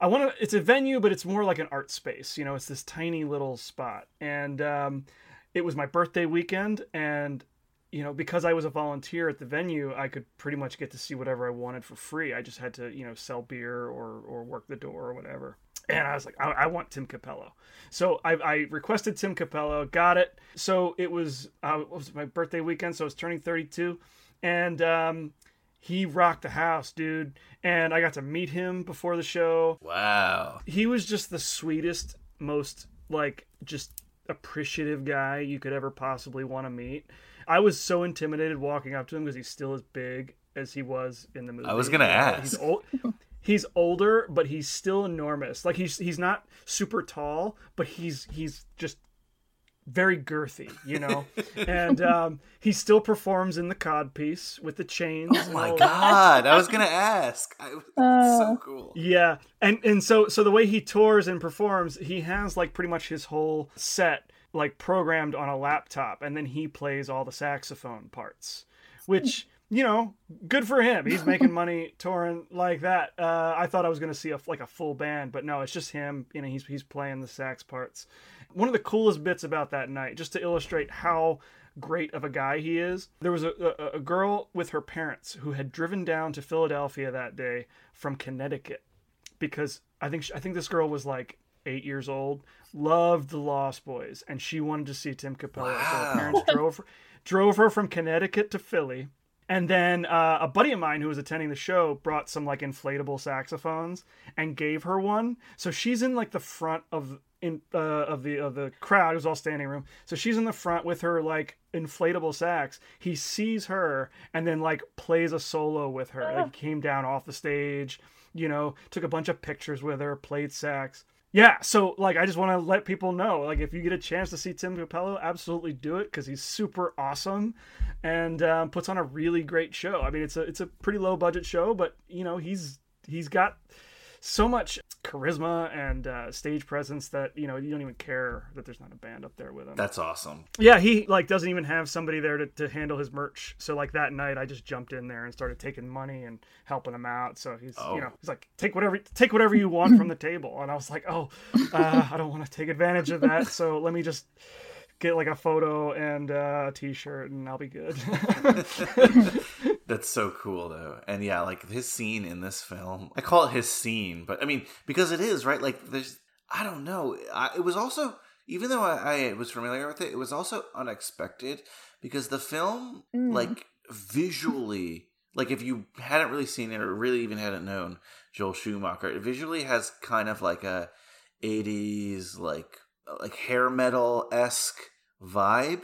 I want to. It's a venue, but it's more like an art space. You know, it's this tiny little spot, and um, it was my birthday weekend, and you know, because I was a volunteer at the venue, I could pretty much get to see whatever I wanted for free. I just had to, you know, sell beer or or work the door or whatever. And I was like, I, I want Tim Cappello. So I, I requested Tim Cappello, got it. So it was, uh, it was my birthday weekend, so I was turning 32, and um, he rocked the house, dude. And I got to meet him before the show Wow. he was just the sweetest, most like just appreciative guy you could ever possibly want to meet. I was so intimidated walking up to him because he's still as big as he was in the movie. I was gonna ask. He's old. He's older, but he's still enormous. Like he's he's not super tall, but he's he's just very girthy, you know. and um, he still performs in the cod piece with the chains. Oh my. God, I was gonna ask. I, that's so cool. Yeah, and and so so the way he tours and performs, he has like pretty much his whole set like programmed on a laptop, and then he plays all the saxophone parts, which you know, good for him. He's making money touring like that. Uh, I thought I was going to see a like a full band, but no, it's just him. You know, he's he's playing the sax parts. One of the coolest bits about that night, just to illustrate how great of a guy he is. There was a, a, a girl with her parents who had driven down to Philadelphia that day from Connecticut because I think I think this girl was like eight years old, loved the Lost Boys, and she wanted to see Tim Cappello. So her parents drove her, drove her from Connecticut to Philly. And then uh, a buddy of mine who was attending the show brought some like inflatable saxophones and gave her one. So she's in like the front of in uh, of the of the crowd. It was all standing room. So she's in the front with her like inflatable sax. He sees her and then like plays a solo with her. Like came down off the stage, you know, took a bunch of pictures with her, played sax. Yeah, so like I just want to let people know, like if you get a chance to see Tim Cappello, absolutely do it because he's super awesome and um, puts on a really great show. I mean, it's a it's a pretty low budget show, but you know he's he's got so much charisma and uh, stage presence that you know you don't even care that there's not a band up there with him. That's awesome. Yeah, he like doesn't even have somebody there to, to handle his merch. So like that night, I just jumped in there and started taking money and helping him out. So he's Oh. you know he's like take whatever take whatever you want from the table, and I was like, oh, uh, I don't want to take advantage of that. So let me just get like a photo and uh, a T-shirt, and I'll be good. That's so cool though. And yeah, like his scene in this film. I call it his scene, but I mean because it is, right? Like there's I don't know. I, it was also even though I, I was familiar with it, it was also unexpected because the film mm. like visually like if you hadn't really seen it or really even hadn't known Joel Schumacher, it visually has kind of like a 80s like uh, like hair metal esque vibe.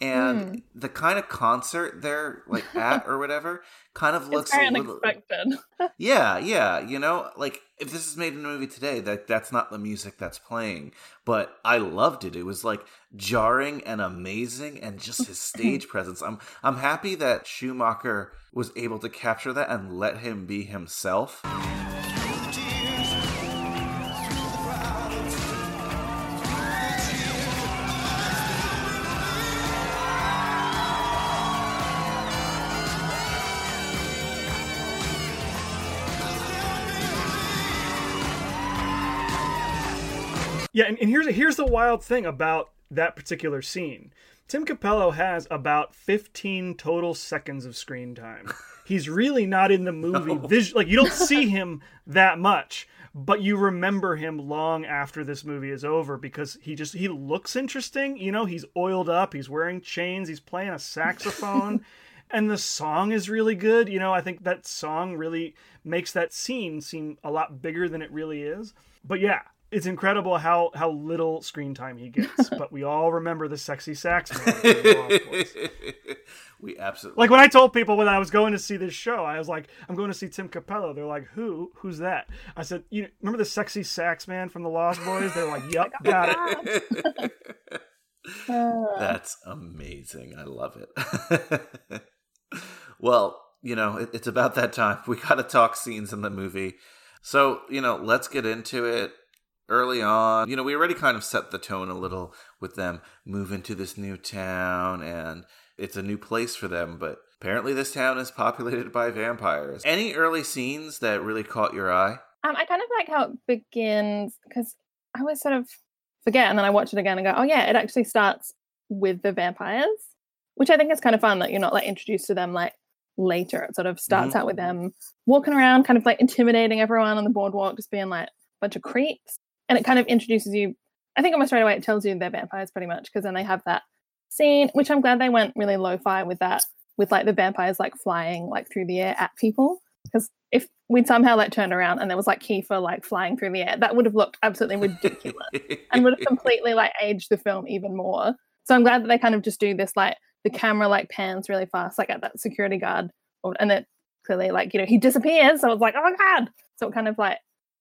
And hmm. the kind of concert they're like at or whatever kind of looks a little unexpected. yeah yeah you know like if this is made in a movie today that that's not the music that's playing. But i loved it. It was like jarring and amazing and just his stage presence. I'm i'm happy that schumacher was able to capture that and let him be himself Yeah, and, and here's here's the wild thing about that particular scene. Tim Cappello has about 15 total seconds of screen time. He's really not in the movie. Vis- like you don't see him that much, but you remember him long after this movie is over because he just he looks interesting. You know, he's oiled up, he's wearing chains, he's playing a saxophone. and the song is really good. You know, I think that song really makes that scene seem a lot bigger than it really is. But yeah, it's incredible how how little screen time he gets. but we all remember the sexy sax man. from The Lost Boys. we absolutely Like when I told people when I was going to see this show, I was like, I'm going to see Tim Cappello. They're like, who? Who's that? I said, you remember the sexy sax man from the Lost Boys? They're like, yep, got it. That's amazing. I love it. well, you know, it, it's about that time. We got to talk scenes in the movie. So, you know, let's get into it early on. You know, we already kind of set the tone a little with them moving to this new town and it's a new place for them, but apparently this town is populated by vampires. Any early scenes that really caught your eye? Um, I kind of like how it begins because I always sort of forget and then I watch it again and go, oh yeah, it actually starts with the vampires, which I think is kind of fun that you're not like introduced to them like later. It sort of starts out with them walking around, kind of like intimidating everyone on the boardwalk, just being like a bunch of creeps. And it kind of introduces you, I think almost right away, it tells you they're vampires pretty much because then they have that scene, which I'm glad they went really lo fi with that, with like the vampires like flying like through the air at people. Because if we'd somehow like turned around and there was like Kiefer like flying through the air, that would have looked absolutely ridiculous and would have completely like aged the film even more. So I'm glad that they kind of just do this like the camera like pans really fast, like at that security guard, and it clearly like you know he disappears. So I was like, oh god! So it kind of like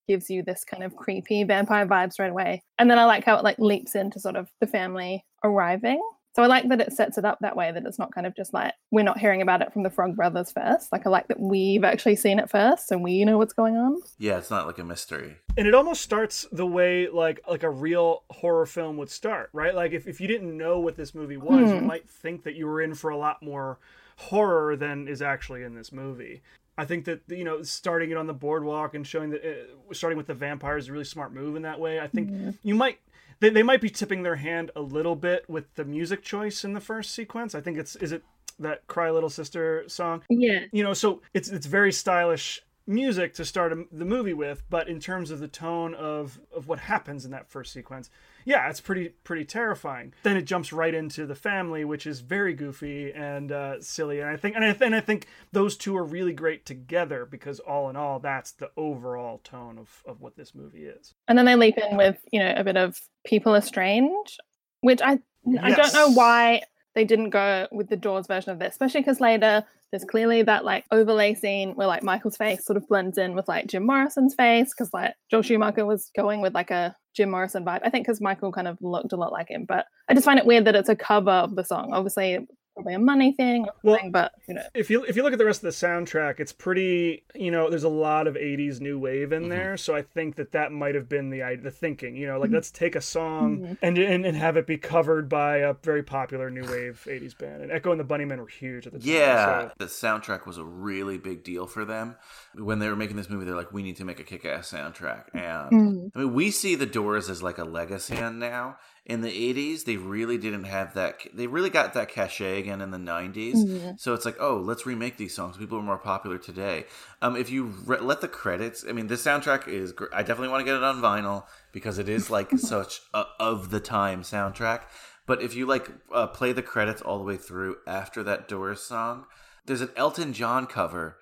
gives you this kind of creepy vampire vibe straight away. And then I like how it like leaps into sort of the family arriving. So I like that it sets it up that way that it's not kind of just like we're not hearing about it from the Frog Brothers first. Like I like that we've actually seen it first and we know what's going on. Yeah, it's not like a mystery. and it almost starts the way like like a real horror film would start right like if, if you didn't know what this movie was you hmm. might think that you were in for a lot more horror than is actually in this movie i think that you know starting it on the boardwalk and showing that uh, starting with the vampires is a really smart move in that way. I think you might they, they might be tipping their hand a little bit with the music choice in the first sequence. I think it's is it that cry little sister song? Yeah. you know so it's it's very stylish music to start a, the movie with but in terms of the tone of of what happens in that first sequence yeah it's pretty pretty terrifying. Then it jumps right into the family which is very goofy and uh, silly. And i think and I, and I think those two are really great together because all in all that's the overall tone of of what this movie is. And then they leap in with, you know, a bit of People Are Strange, which I I don't know why they didn't go with the Doors version of this, especially because later there's clearly that like overlay scene where like Michael's face sort of blends in with like Jim Morrison's face because like Joel Schumacher was going with like a Jim Morrison vibe. I think because Michael kind of looked a lot like him, but I just find it weird that it's a cover of the song. Obviously, probably a money thing or Well, something, but you know, if you if you look at the rest of the soundtrack, it's pretty. You know, there's a lot of '80s new wave in mm-hmm. there, so I think that that might have been the the thinking. You know, like mm-hmm. let's take a song mm-hmm. and, and and have it be covered by a very popular new wave '80s band. And Echo and the Bunnymen were huge at the time. Yeah, so- the soundtrack was a really big deal for them. When they were making this movie, they're like, "We need to make a kick-ass soundtrack." And I mean, we see the Doors as like a legacy band now. In the '80s, they really didn't have that. They really got that cachet again in the '90s. So it's like, oh, let's remake these songs. People are more popular today. Um, if you re- let the credits, I mean, this soundtrack is. Gr- I definitely want to get it on vinyl because it is like such a of the time soundtrack. But if you like uh, play the credits all the way through after that Doors song, there's an Elton John cover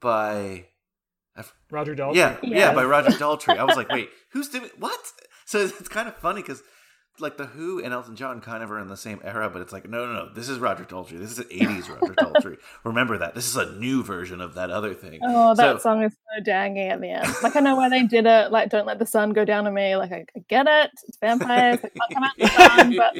by Roger Daltrey. yeah, yeah, by Roger Daltrey. I was like, wait, who's doing what? So it's kind of funny because like the Who and Elton John kind of are in the same era, but it's like no, no, no. This is Roger Daltrey. This is an '80s Roger Daltrey. Remember that. This is a new version of that other thing. Oh, that So- song is so dangy at the end. Like I know why they did it. Like, don't let the sun go down on me. Like I, I get it. It's vampires. They can't come out the sun. But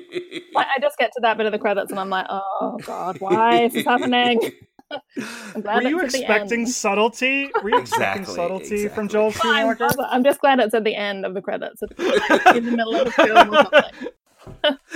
like, I just get to that bit of the credits and I'm like, oh god, why is this happening? I'm glad Were you it's at the expecting end. subtlety? Were you expecting Exactly, subtlety from exactly. Joel Fine, Schumacher? bother. I'm just glad it's at the end of the credits. It's in the middle of the film or something.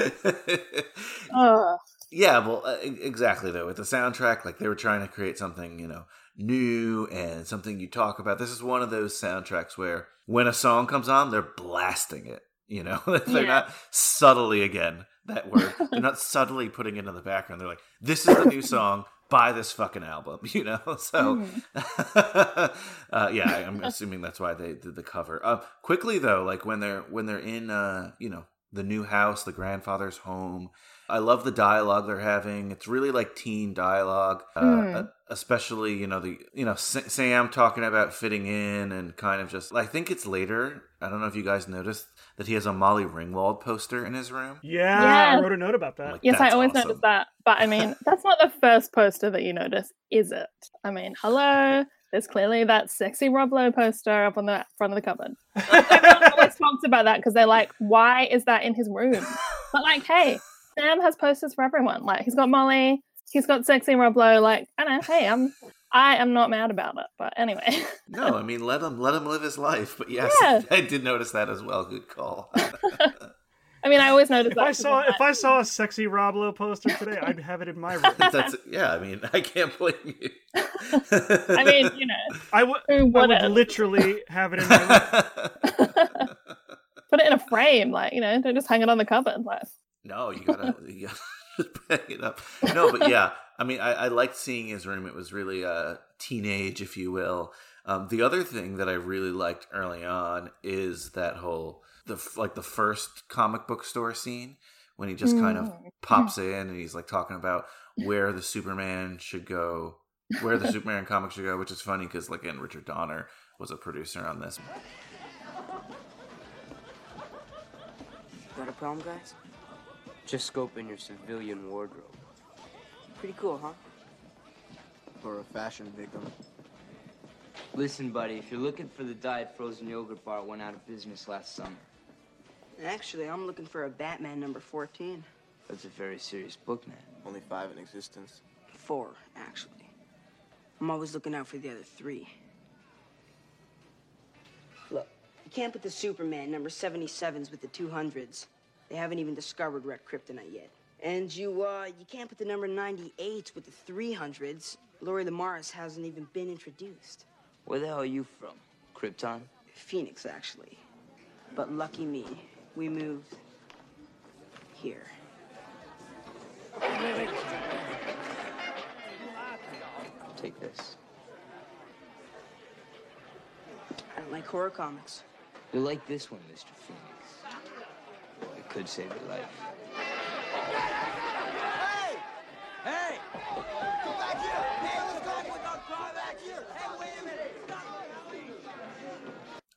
Oh, Yeah, well, uh, exactly though. With the soundtrack, like they were trying to create something, you know, new and something you talk about. This is one of those soundtracks where when a song comes on, they're blasting it. You know, they're Yeah. not subtly again that word. they're not subtly putting it in the background. They're like, this is the new song. Buy this fucking album. You know, so uh, yeah, I'm assuming that's why they did the cover. Uh, quickly though, like when they're when they're in, uh, you know, the new house, the grandfather's home. I love the dialogue they're having. It's really like teen dialogue, uh, Mm. especially you know the you know Sa- Sam talking about fitting in and kind of just. I think it's later. I don't know if you guys noticed that he has a Molly Ringwald poster in his room. Yeah, I wrote a note about that. Like, yes, I always awesome. notice that. But I mean, that's not the first poster that you notice, is it? I mean, hello. There's clearly that sexy Rob Lowe poster up on the front of the cupboard. Everyone always talks about that because they're like, why is that in his room? But like, hey, Sam has posters for everyone. Like, he's got Molly, he's got sexy Rob Lowe. Like, I don't know. Hey, I'm, I am not mad about it. But anyway, No, I mean let him let him live his life. But yes, Yeah. I did notice that as well. Good call. I mean, I always notice If that. I 'cause saw I'm if I saw a sexy Rob Lowe poster today, I'd have it in my room. That's yeah. I mean, I can't blame you. I mean, you know, I would I would literally have it in my room. Put it in a frame, like you know, don't just hang it on the cupboard. Like, No, you gotta, you gotta just bang it up. No, but yeah, I mean, I, I liked seeing his room. It was really a teenage, if you will. Um, the other thing that I really liked early on is that whole the like the first comic book store scene when he just kind of Mm. pops in and he's like talking about where the Superman should go, where the Superman comic should go, which is funny because like, again, Richard Donner was a producer on this. Got a problem, guys? Just scope in your civilian wardrobe. Pretty cool, huh? For a fashion victim. Listen, buddy, if you're looking for the diet frozen yogurt bar, it went out of business last summer. Actually, I'm looking for a Batman number 14. That's a very serious book, man. Only five in existence. Four, actually. I'm always looking out for the other three. Look, you can't put the Superman number 77s with the 200s. They haven't even discovered red kryptonite yet. And you, uh, you can't put the number 98 with the 300s. Lori Lemaris hasn't even been introduced. Where the hell are you from? Krypton? Phoenix, actually. But lucky me, we moved here. Take this. I don't like horror comics. You'll like this one, Mr. Phoenix. It could save your life.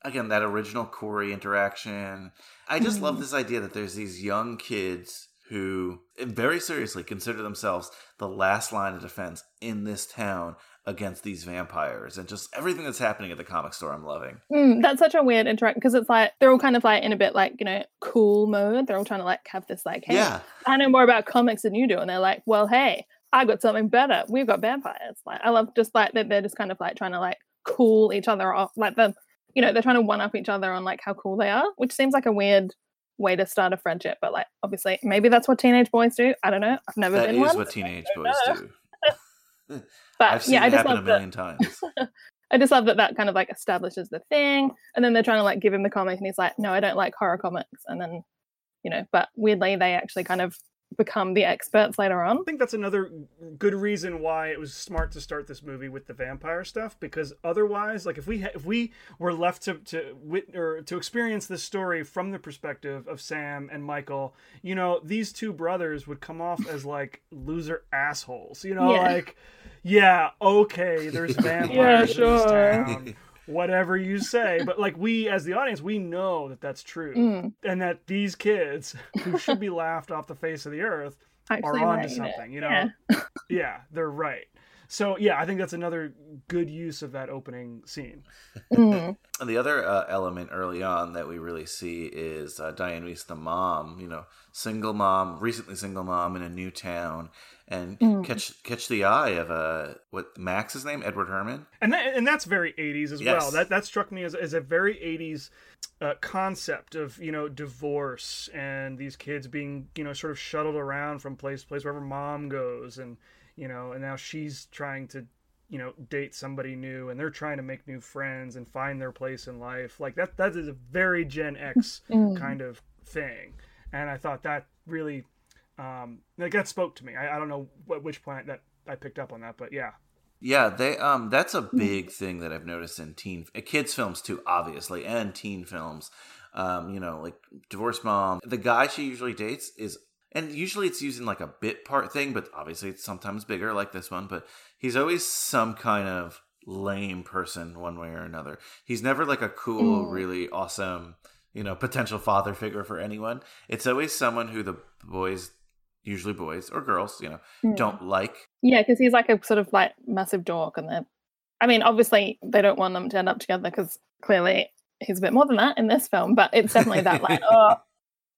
Again that original Corey interaction. I just love this idea that there's these young kids who very seriously consider themselves the last line of defense in this town against these vampires and just everything that's happening at the comic store I'm loving. Mm, that's such a weird interaction because it's like they're all kind of like in a bit like you know cool mode. They're all trying to like have this like, hey, Yeah. I know more about comics than you do, and they're like, well, hey, I got something better. We've got vampires. Like I love just like that they're just kind of like trying to like cool each other off, like the you know they're trying to one up each other on like how cool they are, which seems like a weird way to start a friendship. But like obviously maybe that's what teenage boys do. I don't know. I've never That been is one. what teenage boys know. do. But I've seen yeah, I just happen a love that. million times. I just love that that kind of like establishes the thing, and then they're trying to like give him the comic, and he's like, "No, I don't like horror comics," and then, you know, but weirdly they actually kind of become the experts later on. I think that's another good reason why it was smart to start this movie with the vampire stuff because otherwise like if we ha- if we were left to to wit- or to experience this story from the perspective of Sam and Michael you know these two brothers would come off as like loser assholes you know Yeah. like yeah okay there's vampires Yeah, in this sure. town whatever you say. But like we, as the audience, we know that that's true, Mm. and that these kids who should be laughed off the face of the earth Actually are onto writing it. something. You know, Yeah. yeah, they're right. So yeah, I think that's another good use of that opening scene. Mm. And the other uh, element early on that we really see is uh, Diane Weiss, the mom, you know, single mom, recently single mom in a new town, and Mm. catch catch the eye of uh, what Max's name, Edward Herrmann. and that, and that's very 80s as Yes. well that that struck me as, as a very 80s uh, concept of you know divorce and these kids being you know sort of shuttled around from place to place wherever mom goes and you know and now she's trying to you know date somebody new and they're trying to make new friends and find their place in life like that that is a very gen x Mm. kind of thing and i thought that really um like that spoke to me i, I don't know what which point that i picked up on that but yeah Yeah, they um that's a big thing that I've noticed in teen uh, kids films too, obviously, and teen films. Um, you know, like divorced mom. The guy she usually dates is and usually it's using like a bit part thing, but obviously it's sometimes bigger like this one, but he's always some kind of lame person one way or another. He's never like a cool, Mm. really awesome, you know, potential father figure for anyone. It's always someone who the boys usually boys or girls, you know, Mm. don't like Yeah, because he's like a sort of like massive dork, and they're. I mean, obviously they don't want them to end up together because clearly he's a bit more than that in this film. But it's definitely that like, oh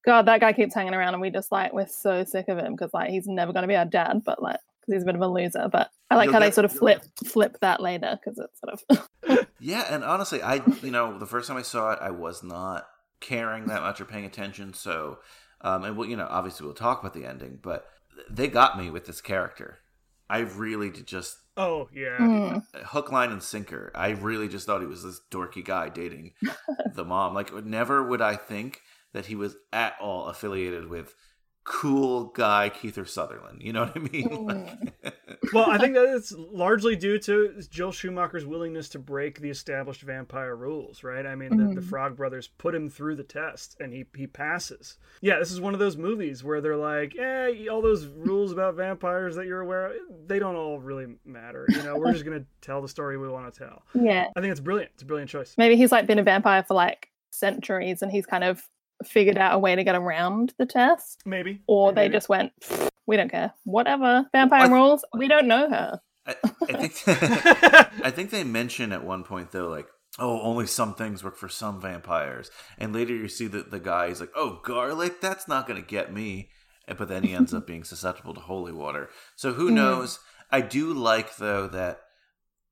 god, that guy keeps hanging around, and we just like we're so sick of him because like he's never going to be our dad, but like because he's a bit of a loser. But I like You'll how they sort of flip flip that later because it's sort of Yeah, and honestly, I you know the first time I saw it, I was not caring that much or paying attention. So, um, and we'll you know obviously we'll talk about the ending, but they got me with this character. I really did just oh yeah Mm. hook, line, and sinker. I really just thought he was this dorky guy dating the mom. Like, never would I think that he was at all affiliated with cool guy Kiefer Sutherland. You know what I mean? Like- well, I think that it's largely due to Joel Schumacher's willingness to break the established vampire rules, right? I mean, the, the Mhm. Frog Brothers put him through the test, and he he passes. Yeah, this is one of those movies where they're like, "Eh, all those rules about vampires that you're aware of, they don't all really matter. You know, we're just gonna tell the story we want to tell." yeah. I think it's brilliant. It's a brilliant choice. Maybe he's like been a vampire for like centuries, and he's kind of figured out a way to get around the test. Maybe. Or they just went, "Pfft, we don't care, whatever. Vampire rules. We don't know her. I, I think I think they mention at one point though, like, oh, only some things work for some vampires, and later you see that the guy is like, oh, garlic, that's not going to get me, but then he ends up being susceptible to holy water. So who knows? I do like though that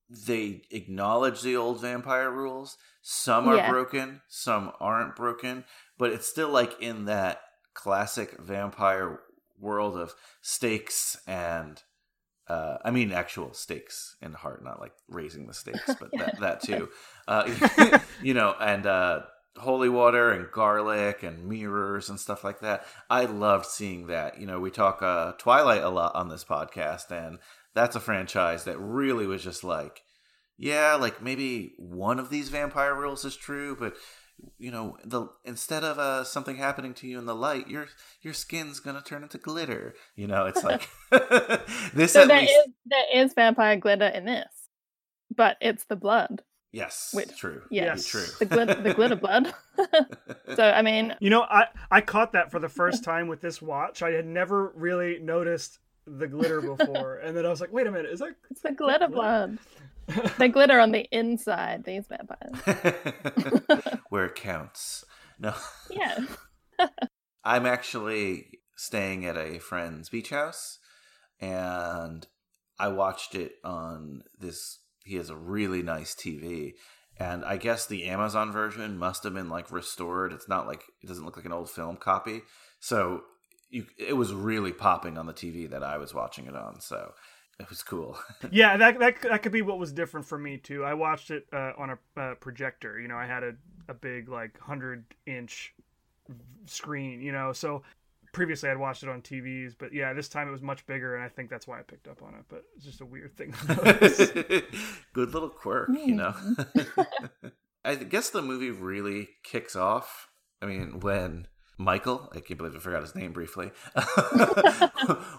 they acknowledge the old vampire rules. Some are Yeah. broken, some aren't broken, but it's still like in that classic vampire world of stakes and uh, I mean actual stakes in heart, not like raising the stakes, but that, that too. Uh, you know, and uh, holy water and garlic and mirrors and stuff like that. I loved seeing that. You know, we talk uh, Twilight a lot on this podcast, and that's a franchise that really was just like, yeah, like maybe one of these vampire rules is true, but you know, the instead of uh, something happening to you in the light, your your skin's gonna turn into glitter. You know, it's like this So at there least. is there is vampire glitter in this, but it's the blood. Yes, Which- true. Yes, true. the glitter the glitter blood. so I mean, You know, I I caught that for the first time with this watch. I had never really noticed the glitter before, and then I was like, "Wait a minute, is that it's the glitter blood. they glitter on the inside. These vampires. Where it counts. No, Yeah. I'm actually staying at a friend's beach house, and I watched it on this. He has a really nice TV, and I guess the Amazon version must have been like restored. It's not like it doesn't look like an old film copy, so you it was really popping on the TV that I was watching it on. So it was cool. yeah, that, that that could be what was different for me too. I watched it uh, on a uh, projector. You know, I had a, a big like hundred inch screen. You know, so previously I'd watched it on TVs, but yeah, this time it was much bigger, and I think that's why I picked up on it. But it's just a weird thing. Good little quirk, you know. I guess the movie really kicks off. I mean, when Michael, I can't believe I forgot his name briefly.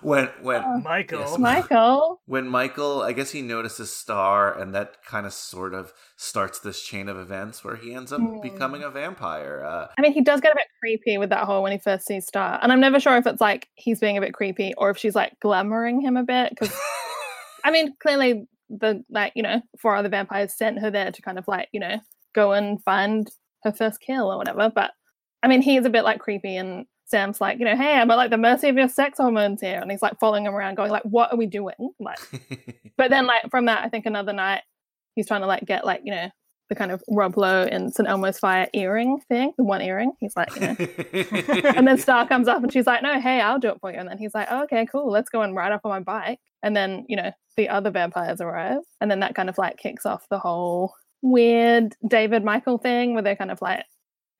When when Michael. Yes, Michael. when Michael, I guess he notices Star, and that kind of sort of starts this chain of events where he ends up Hmm. becoming a vampire. Uh, I mean, he does get a bit creepy with that whole when he first sees Star, and I'm never sure if it's like he's being a bit creepy or if she's like glamoring him a bit. Because I mean, clearly the like you know four other vampires sent her there to kind of like you know go and find her first kill or whatever. But I mean, he is a bit like creepy, and Sam's like, you know, hey, I'm at like the mercy of your sex hormones here, and he's like following him around, going like, what are we doing? Like, but then like from that, I think another night he's trying to like get like you know the kind of Rob Lowe in St Elmo's Fire earring thing, the one earring. He's like, you know. and then Star comes up and she's like, no, hey, I'll do it for you. And then he's like, oh, okay, cool, let's go and ride up on my bike. And then you know the other vampires arrive, and then that kind of like kicks off the whole weird David Michael thing where they're kind of like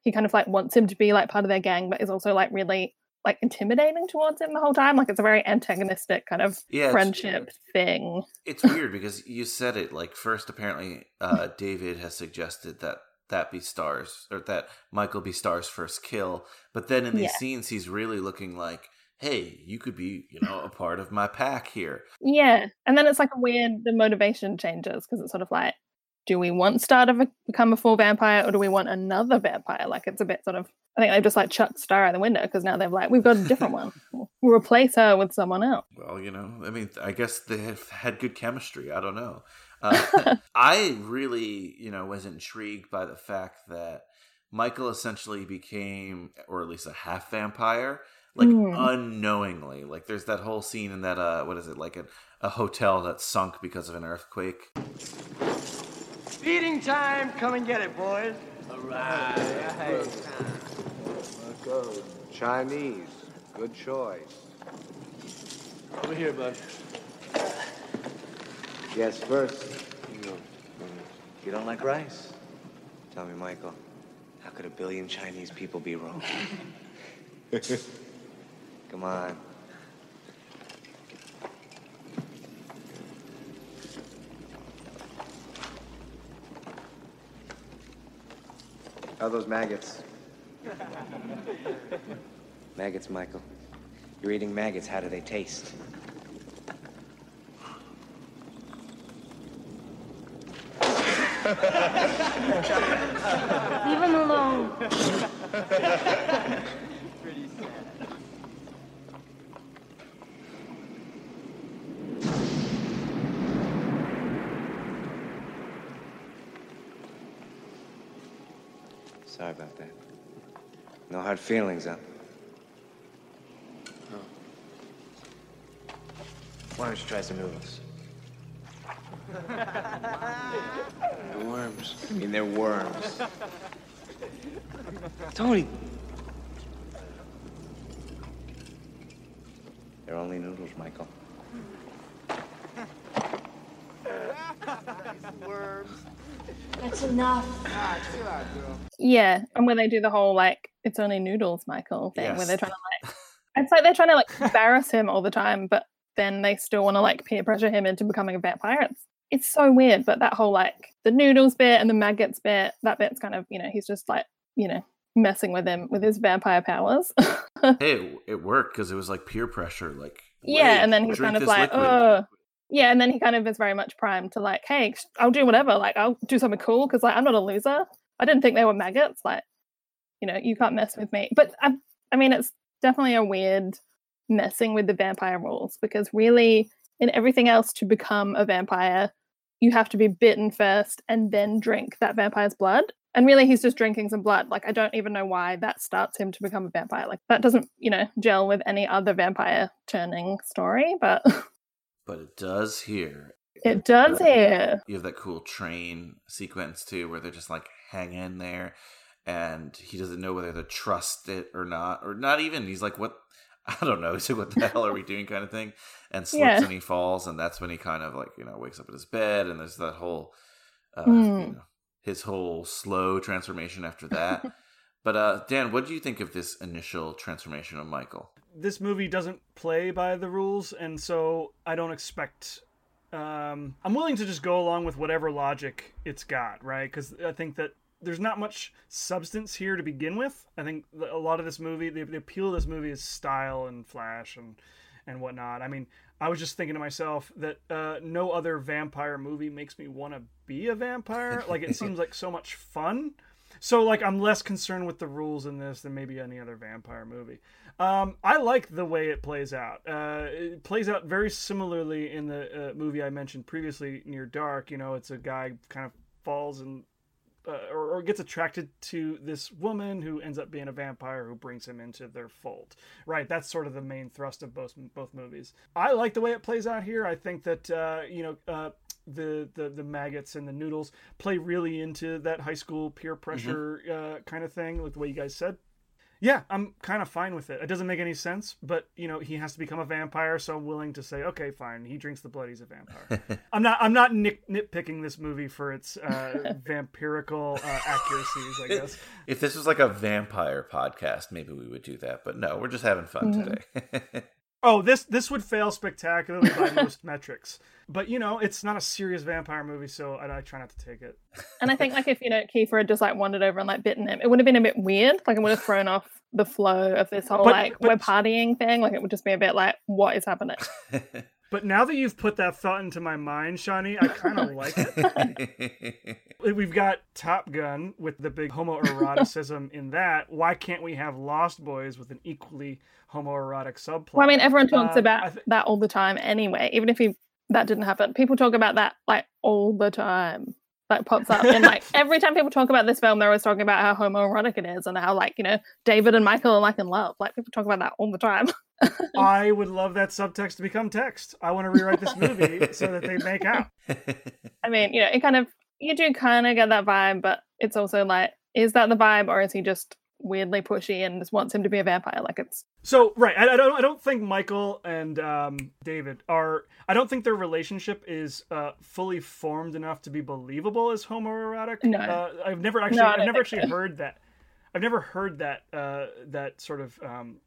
he kind of like wants him to be like part of their gang, but is also like really like intimidating towards him the whole time. Like it's a very antagonistic kind of Yeah, it's- friendship thing. it's weird because you said it like first. Apparently, uh, David has suggested that that be Stars or that Michael be Stars' first kill, but then in these Yeah. scenes, he's really looking like, "Hey, you could be, you know, a part of my pack here." Yeah, and then it's like a weird. The motivation changes because it's sort of like, do we want Star to become a full vampire, or do we want another vampire? Like it's a bit sort of. I think they've just like chucked Star out the window because now they've like we've got a different one. We'll replace her with someone else. Well, you know, I mean, I guess they have had good chemistry. I don't know. Uh, I really, you know, was intrigued by the fact that Michael essentially became, or at least a half vampire, like Mm. unknowingly. Like, there's that whole scene in that, uh, what is it, like a, a hotel that sunk because of an earthquake. Feeding time. Come and get it, boys. All right. Good. Chinese. Good choice. Over here, bud. Yes, first. You don't like rice? Tell me, Michael, how could a billion Chinese people be wrong? Come on. Are those maggots? maggots, Michael. You're eating maggots. How do they taste? Leave him alone. Sorry about that. No hard feelings, huh? Oh. Why don't you try some noodles? They're worms. I mean, they're worms. Tony! They're only noodles, Michael. That's enough. Yeah, and when they do the whole like it's only noodles, Michael thing, where they're trying to like it's like they're trying to like embarrass him all the time, but then they still want to like peer pressure him into becoming a vampire. It's it's so weird, but that whole like the noodles bit and the maggots bit, that bit's kind of you know he's just like you know messing with him with his vampire powers. hey, it, it worked because it was like peer pressure. Like, yeah, and then he's kind of like, liquid." oh, yeah, and then he kind of is very much primed to like, hey, I'll do whatever, like I'll do something cool because like I'm not a loser. I didn't think they were maggots, like you know, you can't mess with me. But I, I mean, it's definitely a weird messing with the vampire rules because really, in everything else, to become a vampire, you have to be bitten first and then drink that vampire's blood. And really, he's just drinking some blood. Like, I don't even know why that starts him to become a vampire. Like, that doesn't, you know, gel with any other vampire turning story, but But it does here. it does here. You have that cool train sequence too, where they're just like hanging there, and he doesn't know whether to trust it or not, or not even. He's like, "What? I don't know." He's like, "What the hell are we doing?" kind of thing, and slips Yeah. and he falls, and that's when he kind of like you know wakes up in his bed, and there's that whole, uh, Mm. you know, his whole slow transformation after that. but uh, Dan, what do you think of this initial transformation of Michael? this movie doesn't play by the rules, and so I don't expect. Um, I'm willing to just go along with whatever logic it's got, right? Because I think that there's not much substance here to begin with. I think a lot of this movie, the, the appeal of this movie is style and flash and and whatnot. I mean, I was just thinking to myself that uh, no other vampire movie makes me want to be a vampire. Like it seems like so much fun. So like I'm less concerned with the rules in this than maybe any other vampire movie. Um, I like the way it plays out. Uh, it plays out very similarly in the uh, movie I mentioned previously, Near Dark. You know, it's a guy kind of falls and uh, or, or gets attracted to this woman who ends up being a vampire who brings him into their fold. Right, that's sort of the main thrust of both both movies. I like the way it plays out here. I think that uh, you know uh, the, the the maggots and the noodles play really into that high school peer pressure uh, kind of thing, like the way you guys said. Yeah, I'm kind of fine with it. It doesn't make any sense, but you know, he has to become a vampire, so I'm willing to say, okay, fine. He drinks the blood, he's a vampire. I'm not. I'm not nit- nitpicking this movie for its uh, vampirical uh, accuracies. I guess. If this was like a vampire podcast, maybe we would do that. But no, we're just having fun Mhm. today. Oh, this this would fail spectacularly by most metrics. But you know, it's not a serious vampire movie, so I, I try not to take it. And I think like if you know Kiefer had just like wandered over and like bitten him, it would have been a bit weird. Like it would have thrown off the flow of this whole But- like but- we're partying thing. Like it would just be a bit like what is happening. But now that you've put that thought into my mind, Shawnee, I kind of like it. We've got Top Gun with the big homoeroticism in that. Why can't we have Lost Boys with an equally homoerotic subplot? Well, I mean, everyone talks Um, about I thi- that all the time anyway. Even if he, that didn't happen, people talk about that like all the time. That pops up, and like every time people talk about this film, they're always talking about how homoerotic it is and how like you know David and Michael are like in love. Like people talk about that all the time. I would love that subtext to become text. I want to rewrite this movie so that they make out. I mean, you know, it kind of you do kind of get that vibe, but it's also like, is that the vibe, or is he just weirdly pushy and just wants him to be a vampire? Like it's So right, I, I don't I don't think Michael and um, David are. I don't think their relationship is uh, fully formed enough to be believable as homoerotic. No. uh, I've never actually No, I've never actually so. heard that. I've never heard that uh, that sort of. Um,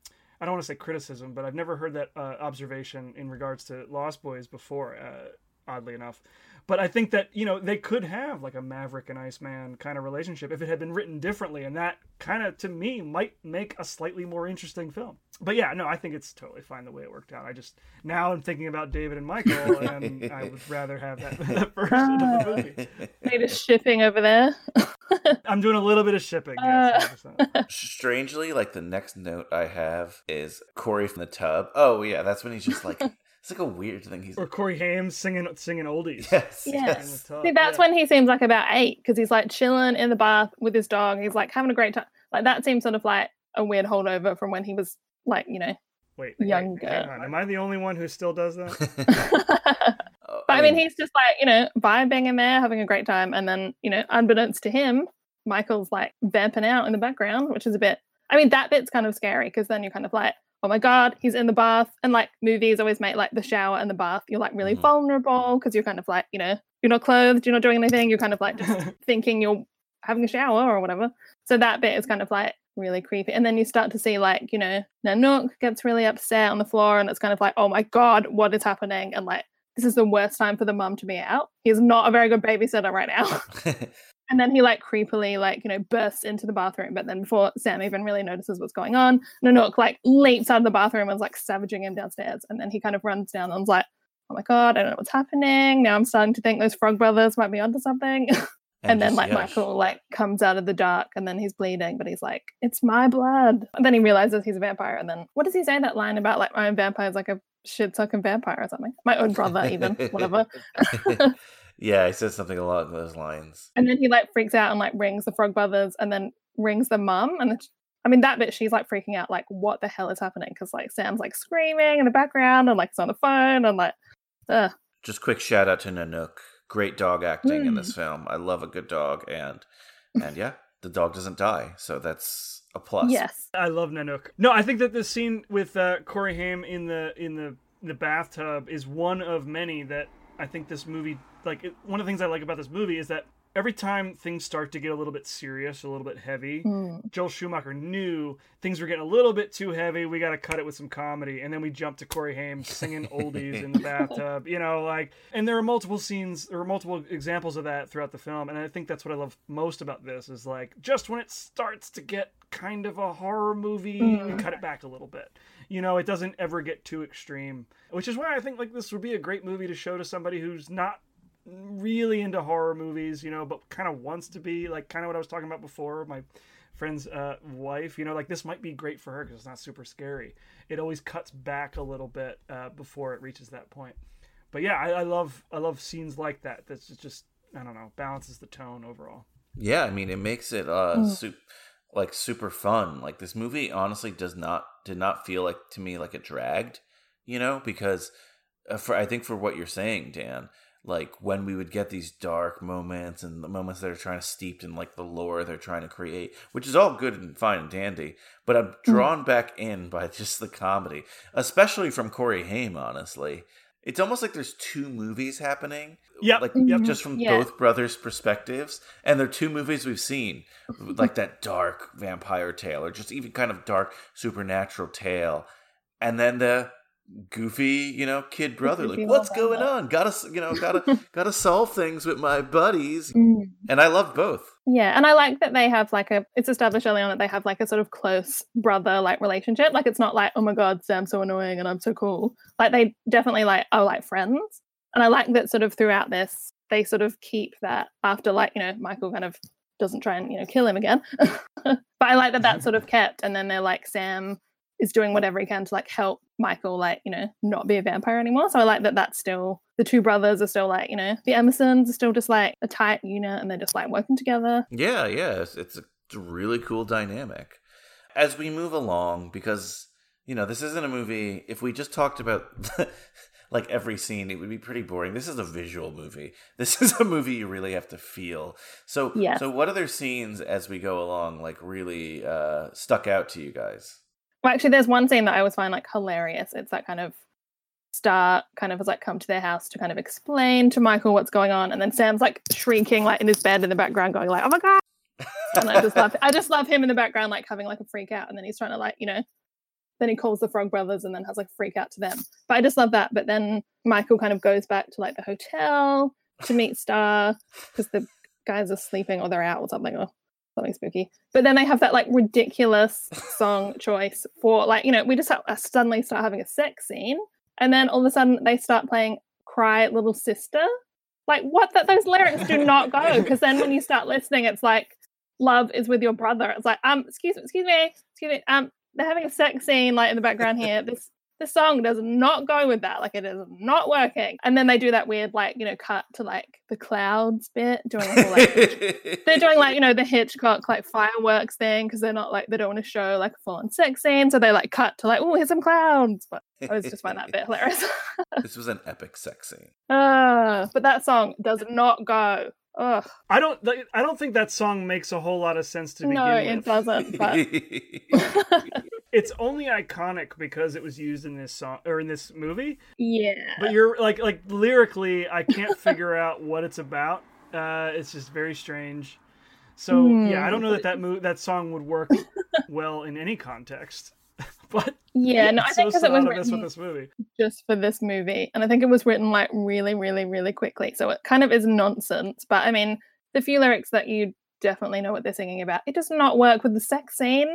I don't want to say criticism, but I've never heard that uh, observation in regards to Lost Boys before. Uh, oddly enough, but I think that you know they could have like a Maverick and Iceman kind of relationship if it had been written differently, and that kind of to me might make a slightly more interesting film. But yeah, no, I think it's totally fine the way it worked out. I just now I'm thinking about David and Michael, and I would rather have that, that version of the movie. maybe just shipping over there. I'm doing a little bit of shipping. Yes, Uh, Strangely, like the next note I have is Corey from the tub. Oh yeah, that's when he's just like it's like a weird thing. He's or Corey Haim singing singing oldies. yes, Yes. In the tub, See, that's yeah. when he seems like about eight because he's like chilling in the bath with his dog. He's like having a great time. Like that seems sort of like a weird holdover from when he was like, you know. Wait, wait, younger. hang on. Am I the only one who still does that? But I mean, he's just like, you know, vibing in there, having a great time. And then, you know, unbeknownst to him, Michael's like vamping out in the background, which is a bit, I mean, that bit's kind of scary because then you're kind of like, oh my God, he's in the bath. And like movies always make like the shower and the bath, you're like really Mhm. vulnerable because you're kind of like, you know, you're not clothed, you're not doing anything. You're kind of like just thinking you're having a shower or whatever. So that bit is kind of like really creepy. And then you start to see like, you know, Nanook gets really upset on the floor and it's kind of like, oh my God, what is happening? And like, this is the worst time for the mum to be out. He's not a very good babysitter right now. and then he like creepily like, you know, bursts into the bathroom. But then before Sam even really notices what's going on, Nanook like leaps out of the bathroom and is like savaging him downstairs. And then he kind of runs down and is like, oh my God, I don't know what's happening. Now I'm starting to think those frog brothers might be onto something. and, then like. Michael like comes out of the dark and then he's bleeding, but he's like, It's my blood. And then he realizes he's a vampire. And then what does he say that line about like my own vampire is like a shit sucking vampire or something? My own brother, even, whatever. yeah, he said something along those lines. And then he like freaks out and like rings the frog brothers and then rings the mum. And then sh- I mean that bit she's like freaking out, like, what the hell is happening? Because like Sam's like screaming in the background and like it's on the phone and like ugh. Just quick shout out to Nanook. Great dog acting in Mm. this film. I love a good dog, and and yeah, the dog doesn't die, so that's a plus. Yes. I love Nanook. No, I think that the scene with uh, Corey Haim in the in the the bathtub is one of many that I think this movie like it, one of the things I like about this movie is that every time things start to get a little bit serious, a little bit heavy, Mm. Joel Schumacher knew things were getting a little bit too heavy. We got to cut it with some comedy, and then we jump to Corey Haim singing oldies in the bathtub. You know, like, and there are multiple scenes, there are multiple examples of that throughout the film, and I think that's what I love most about this is like just when it starts to get kind of a horror movie, we Mm. cut it back a little bit. You know, it doesn't ever get too extreme, which is why I think like this would be a great movie to show to somebody who's not really into horror movies, you know, but kind of wants to be like kind of what I was talking about before. My friend's uh, wife, you know, like this might be great for her because it's not super scary. It always cuts back a little bit uh, before it reaches that point. But yeah, I, I love I love scenes like that. That's just, just I don't know balances the tone overall. Yeah, I mean, it makes it uh Mm. su- like super fun. Like this movie honestly does not did not feel like to me like it dragged, you know, because uh, for I think for what you're saying, Dan, like when we would get these dark moments and the moments that are trying to steeped in like the lore they're trying to create, which is all good and fine and dandy, but I'm mm-hmm. drawn back in by just the comedy, especially from Corey Haim, honestly. It's almost like there's two movies happening. Yeah, Like mm-hmm. yep. just from Yeah. both brothers' perspectives. And they're two movies we've seen. like that dark vampire tale, or just even kind of dark supernatural tale. And then the goofy, you know, kid brother. Like, what's going on? Gotta you know, gotta gotta solve things with my buddies. Mm. And I love both. Yeah, and I like that they have like a. It's established early on that they have like a sort of close brother like relationship. Like it's not like oh my god, Sam's so annoying and I'm so cool. Like they definitely like are like friends, and I like that sort of throughout this they sort of keep that after like you know Michael kind of doesn't try and you know kill him again. but I like that that's sort of kept, and then they're like Sam is doing whatever he can to like help Michael like you know not be a vampire anymore. So I like that that's still the two brothers are still like you know the Emersons are still just like a tight unit and they're just like working together. Yeah, yeah, it's, it's a really cool dynamic. As we move along, because you know this isn't a movie. If we just talked about like every scene, it would be pretty boring. This is a visual movie. This is a movie you really have to feel. So, Yes. so what other scenes as we go along like really uh, stuck out to you guys? Well, actually, there's one scene that I always find like hilarious. It's that kind of Star kind of has like come to their house to kind of explain to Michael what's going on, and then Sam's like shrieking like in his bed in the background, going like, "Oh my god!" And I just love, I just love him in the background like having like a freak out, and then he's trying to like you know, then he calls the Frog Brothers and then has like a freak out to them. But I just love that. But then Michael kind of goes back to like the hotel to meet Star because the guys are sleeping or they're out or something or something spooky. But then they have that like ridiculous song choice for like you know we just have, uh, suddenly start having a sex scene, and then all of a sudden they start playing "Cry Little Sister." Like what? That those lyrics do not go because then when you start listening, it's like "Love is with your brother." It's like um, excuse me, excuse me, excuse me, um, they're having a sex scene like in the background here. This this song does not go with that. Like it is not working. And then they do that weird like you know cut to like the clouds bit, doing a whole like they're doing like you know the Hitchcock like fireworks thing because they're not like they don't want to show like a full on sex scene, so they like cut to like oh here's some clouds. But I always just find that bit hilarious. this was an epic sex scene. uh, but that song does not go. Ugh. I don't. I don't think that song makes a whole lot of sense to begin No, with. it doesn't. But it's only iconic because it was used in this song or in this movie. yeah, But you're like like lyrically, I can't figure out what it's about. Uh, it's just very strange. So yeah, I don't know that that mo- that song would work well in any context. but yeah. No, I it's think so because it was written with this movie. just for this movie, and I think it was written like really, really, really quickly. So it kind of is nonsense. But I mean, the few lyrics that you definitely know what they're singing about, it does not work with the sex scene.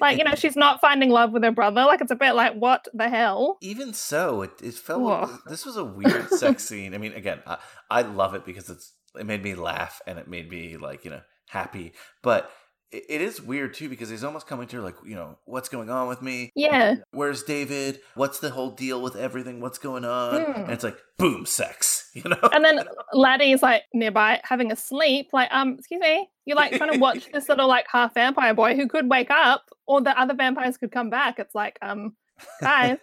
like you know, she's not finding love with her brother. Like it's a bit like what the hell. Even so, it, it felt Ugh. this was a weird sex scene. I mean, again, I, I love it because it's it made me laugh and it made me like you know happy. But it, is weird too because he's almost coming to her like you know what's going on with me. Yeah. Where's David? What's the whole deal with everything? What's going on? Mm. And it's like boom, sex. You know. and then Laddie's like nearby having a sleep. Like, um, excuse me, you're like trying to watch this little like half vampire boy who could wake up, or the other vampires could come back. It's like, um, guys,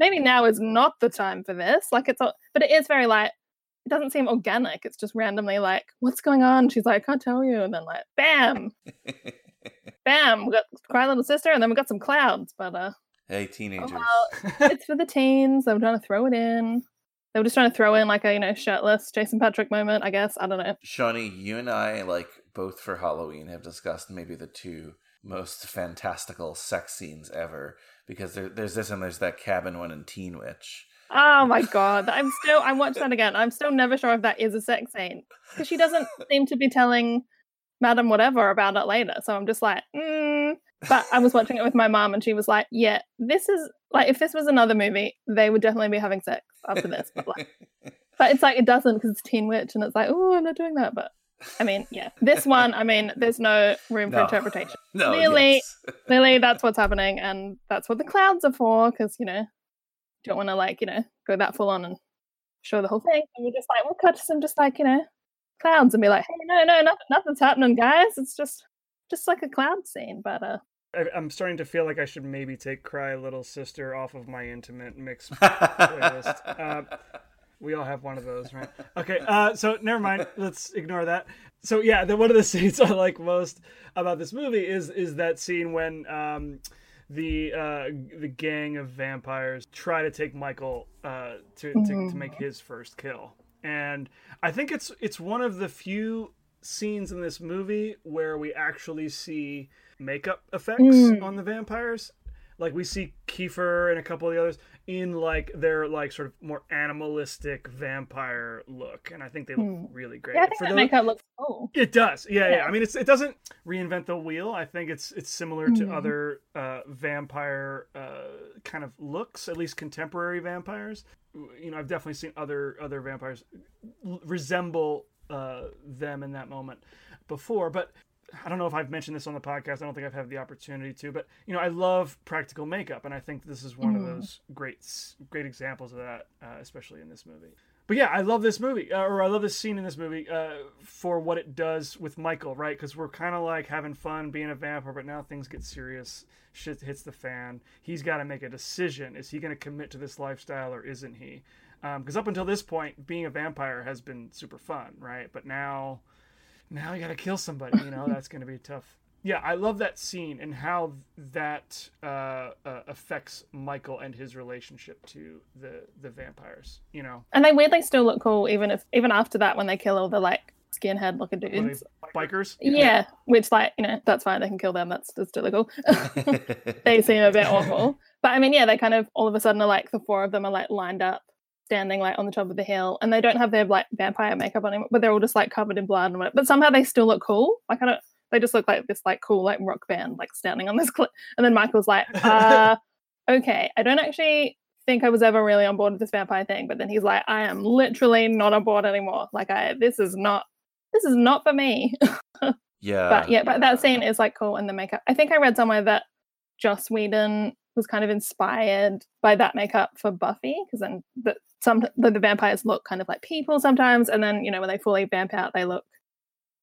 maybe now is not the time for this. Like, it's all, but it is very like it doesn't seem organic. It's just randomly like, what's going on? She's like, I can't tell you, and then like, bam, bam, we got cry little sister, and then we got some clouds. But uh, hey, teenagers. well, it's for the teens. I'm trying to throw it in. they were just trying to throw in like a you know shirtless Jason Patric moment. I guess I don't know. Shawnee, you and I, like both for Halloween, have discussed maybe the two most fantastical sex scenes ever because there, there's this and there's that cabin one in Teen Witch. Oh my god, I'm still I watched that again. I'm still never sure if that is a sex scene because she doesn't seem to be telling Madam whatever about it later. So I'm just like, mm. but I was watching it with my mom and she was like, yeah, this is like if this was another movie, they would definitely be having sex after this. But like, but it's like it doesn't because it's Teen Witch and it's like, oh, I'm not doing that. But I mean, yeah, this one, I mean, there's no room for interpretation. No, clearly, yes. clearly that's what's happening, and that's what the clouds are for. Because you know, don't want to like you know go that full on and show the whole thing. And we're just like, we'll cut some just like you know clouds and be like, hey, no, no, nothing, nothing's happening, guys. It's just just like a cloud scene. But uh, I, I'm starting to feel like I should maybe take "Cry Little Sister" off of my intimate mix playlist. Uh, we all have one of those, right? Okay, uh, so never mind. Let's ignore that. So yeah, the, one of the scenes I like most about this movie is is that scene when um, the uh, the gang of vampires try to take Michael uh, to, to to make his first kill, and I think it's it's one of the few scenes in this movie where we actually see makeup effects Mm. on the vampires. Like we see Kiefer and a couple of the others in like their like sort of more animalistic vampire look, and I think they look Hmm. really great. yeah, I think For that those- makeup looks cool. it does, yeah, yeah. Yeah. I mean, it's it doesn't reinvent the wheel. I think it's it's similar to Mhm. other uh, vampire uh, kind of looks, at least contemporary vampires. You know, I've definitely seen other other vampires l- resemble uh, them in that moment before, but. I don't know if I've mentioned this on the podcast. I don't think I've had the opportunity to, but you know, I love practical makeup, and I think this is one of Mhm. those great, great examples of that, uh, especially in this movie. But yeah, I love this movie, uh, or I love this scene in this movie uh, for what it does with Michael, right? Because we're kind of like having fun being a vampire, but now things get serious. Shit hits the fan. He's got to make a decision. Is he going to commit to this lifestyle or isn't he? Because up until this point, being a vampire has been super fun, right? But now, now you got to kill somebody. You know, that's going to be tough. Yeah, I love that scene and how that uh, uh, affects Michael and his relationship to the the vampires. You know, And they weirdly still look cool, even if even after that when they kill all the like skinhead looking Were dudes. they bikers. Yeah, which like you know that's fine. They can kill them. That's that's still cool. they seem a bit awful, but I mean, yeah, they kind of all of a sudden are like the four of them are like lined up, standing like on the top of the hill, and they don't have their like vampire makeup on, anymore, but they're all just like covered in blood and whatever. But somehow they still look cool. Like I don't. They just look like this like cool like rock band like standing on this cliff. And then Michael's like, uh, okay, I don't actually think I was ever really on board with this vampire thing, but then he's like, I am literally not on board anymore. Like I this is not this is not for me. Yeah. but yeah, but that scene is like cool and the makeup. I think I read somewhere that Joss Whedon was kind of inspired by that makeup for Buffy because then the, some the, the vampires look kind of like people sometimes, and then you know when they fully vamp out, they look